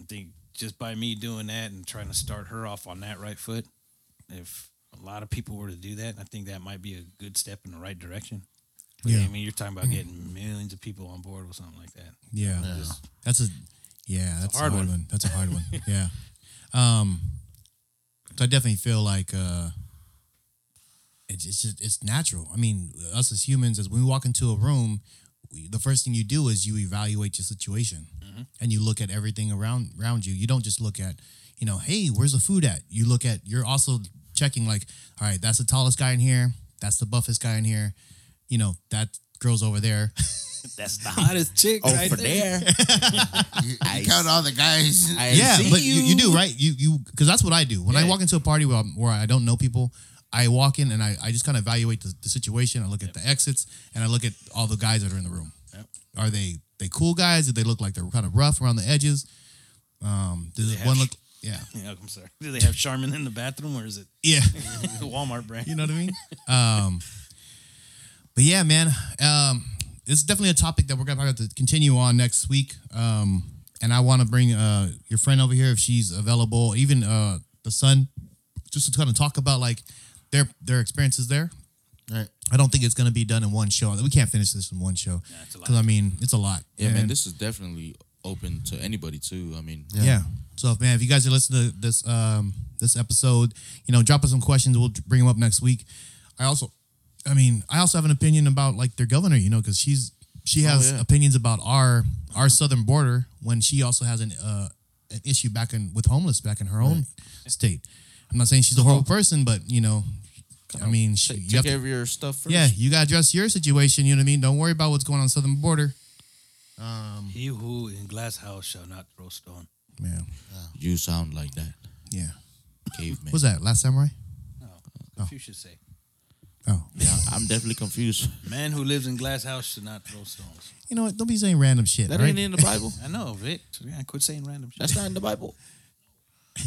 I think just by me doing that and trying to start her off on that right foot, if a lot of people were to do that, I think that might be a good step in the right direction. Yeah. I mean, you're talking about getting millions of people on board with something like that. Yeah. That's a yeah, that's a hard hard, one. one. That's a hard one. Yeah. Um so I definitely feel like uh it's it's just it's natural. I mean, us as humans as when we walk into a room, we, the first thing you do is you evaluate your situation. And you look at everything around around you. You don't just look at, you know, hey, where's the food at? You look at you're also checking like, all right, that's the tallest guy in here, that's the buffest guy in here. You know, that girl's over there. That's the hottest chick right Over there. there. You, you count all the guys. I yeah, see but you. You, do right. You you because that's what I do when I walk into a party where, I'm- where I don't know people. I walk in and I, I just kind of evaluate the, the situation. I look at the exits and I look at all the guys that are in the room. Yep. Are they they cool guys? Do they look like they're kind of rough around the edges? Um, does they this have one look? Yeah, Yeah, I'm sorry. Do they have Charmin in the bathroom or is it yeah. Walmart brand? You know what I mean? Um, but yeah, man, um, it's definitely a topic that we're gonna have to continue on next week. Um, and I want to bring uh, your friend over here if she's available, even uh, the son, just to kind of talk about like their their experiences there. Right. I don't think it's gonna be done in one show. We can't finish this in one show it's a lot. because I mean it's a lot. Yeah, man, this is definitely open to anybody too. I mean, yeah. So if man, if you guys are listening to this um this episode, you know, drop us some questions. We'll bring them up next week. I also, I mean, I also have an opinion about like their governor, you know, because she's she has yeah. opinions about our our southern border when she also has an uh an issue back in with homeless back in her own state. I'm not saying she's a horrible person, but you know, I mean, she, take, you take have care to, of your stuff first. yeah, you gotta address your situation. You know what I mean? Don't worry about what's going on southern border. Um, He who in glass house shall not throw stone. Man, You sound like that, yeah. caveman. What's that? Last Samurai? No, Confucius say, Oh, Yeah, I'm definitely confused. "Man who lives in glass house should not throw stones." you know what? Don't be saying random shit. That all right? ain't in the Bible. I know, Vic. Yeah, quit saying random shit. That's not in the Bible.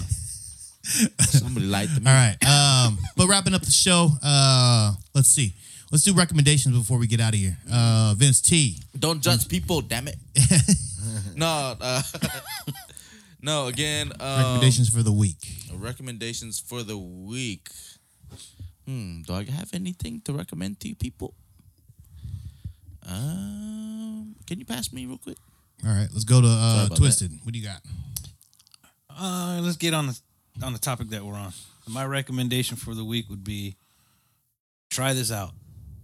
Somebody lied to me. All right. Um, but wrapping up the show, uh, let's see. Let's do recommendations before we get out of here. Uh, Vince T. Don't judge people, damn it. no, uh, no. Again, um, Recommendations for the week. recommendations for the week. Hmm. Do I have anything to recommend to you people? Um. Can you pass me real quick? All right. Let's go to uh, about Twisted. What do you got? Uh, let's get on the on the topic that we're on. My recommendation for the week would be try this out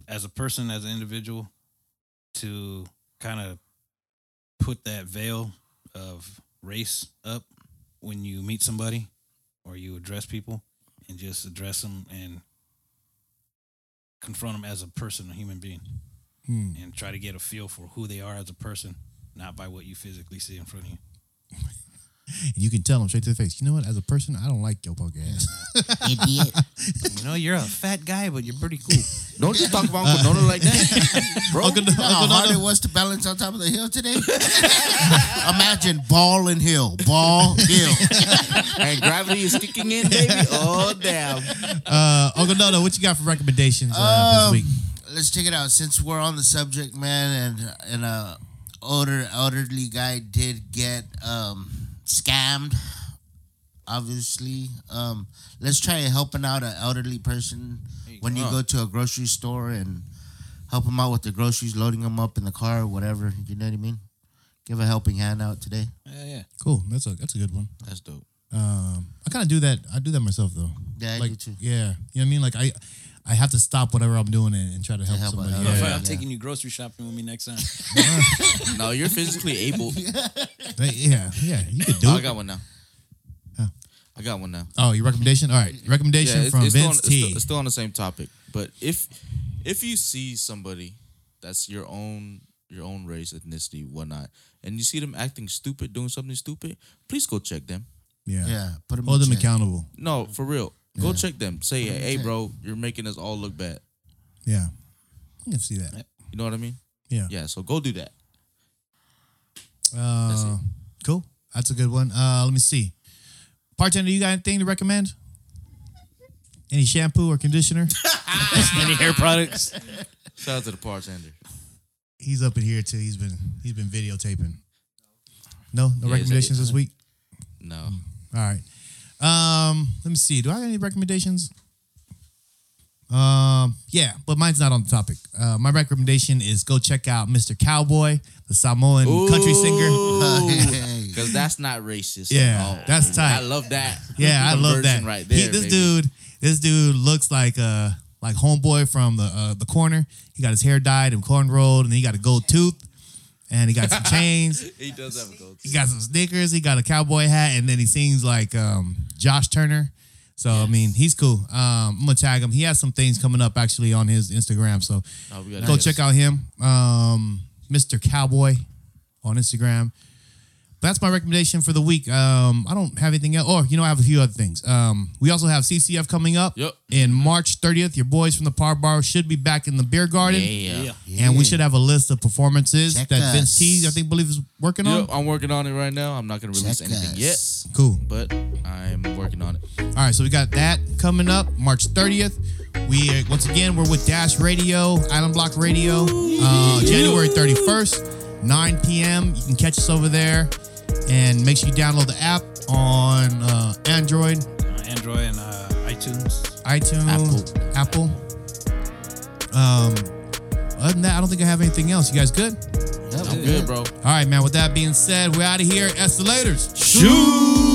as a person, as an individual, to kind of put that veil of race up when you meet somebody or you address people, and just address them and confront them as a person, a human being, Hmm. and try to get a feel for who they are as a person, not by what you physically see in front of you. And you can tell them straight to the face. You know what? As a person, I don't like your punk ass. Idiot. You know, you're a fat guy, but you're pretty cool. Don't just talk about Uncle Nono like that, bro. Uncle, You know how hard Nono- it was to balance on top of the hill today? Imagine ball and hill, ball, hill. and gravity is kicking in, baby. Oh damn. uh, Uncle Nono, what you got for recommendations uh, Um, this week? Let's check it out. Since we're on the subject, man, and and a older elderly guy did get um, scammed. Obviously, um, let's try helping out an elderly person when you go. go to a grocery store and help them out with their groceries, loading them up in the car, or whatever. You know what I mean? Give a helping hand out today. Yeah, yeah. Cool. That's a that's a good one. That's dope. Um, I kind of do that. I do that myself though. Yeah, I like, do too. Yeah, you know what I mean. Like I, I have to stop whatever I'm doing and, and try to help, help somebody. out. Yeah, I'm Yeah. taking you grocery shopping with me next time. No, you're physically able. Yeah, yeah. You could do Oh, I got one now. Huh. I got one now. Oh, your recommendation. All right, recommendation it's, from it's still on, Vince it's, T. still, it's still on the same topic. But if if you see somebody that's your own your own race, ethnicity, whatnot, and you see them acting stupid, doing something stupid, please go check them. yeah. Yeah, put them hold in them check. accountable. No, for real. Go Yeah. check them. Say, hey, bro, you're making us all look bad. Yeah. I can see that. You know what I mean? Yeah. Yeah. So go do that. Uh, cool. That's a good one. Uh, let me see. Bartender, you got anything to recommend? Any shampoo or conditioner? Any hair products? Shout out to the bartender. he's up in here too. He's been he's been videotaping. No, no Yeah, recommendations is this week. No. All right. Um, let me see. Do I have any recommendations? Um, yeah, but mine's not on the topic. Uh, my recommendation is go check out Mr. Cowboy, the Samoan country singer. Because that's not racist. Yeah, at all. that's tight. I love that. Yeah, I love that. conversion Right He- there. this baby. dude, this dude looks like uh like homeboy from the uh, the corner. He got his hair dyed and corn rolled, and he got a gold tooth, and he got some chains. He does have a gold. He got some sneakers. He got a cowboy hat, and then he sings like um, Josh Turner. So I mean, he's cool. Um, I'm gonna tag him. He has some things coming up actually on his Instagram. So Oh, go check out him, um, Mr. Cowboy, on Instagram. But that's my recommendation for the week. Um, I don't have anything else. Or you know, I have a few other things. Um, we also have CCF coming up. Yep. In March 30th, your boys from the Par Bar should be back in the beer garden. Yeah. yeah. And we should have a list of performances Check that Vince us. T, I think, believe is working on. I'm working on it right now. I'm not gonna release Check anything us. yet, Cool. but I'm working on it. All right, so we got that coming up March 30th. We uh, once again we're with Dash Radio, Island Block Radio, uh, January 31st, 9 p.m. You can catch us over there, and make sure you download the app on uh, Android, Uh, Android and uh, iTunes. iTunes, Apple. Um, other than that, I don't think I have anything else. You guys good? I'm good, bro. All right, man. With that being said, we're out of here. Escalators. Shoot.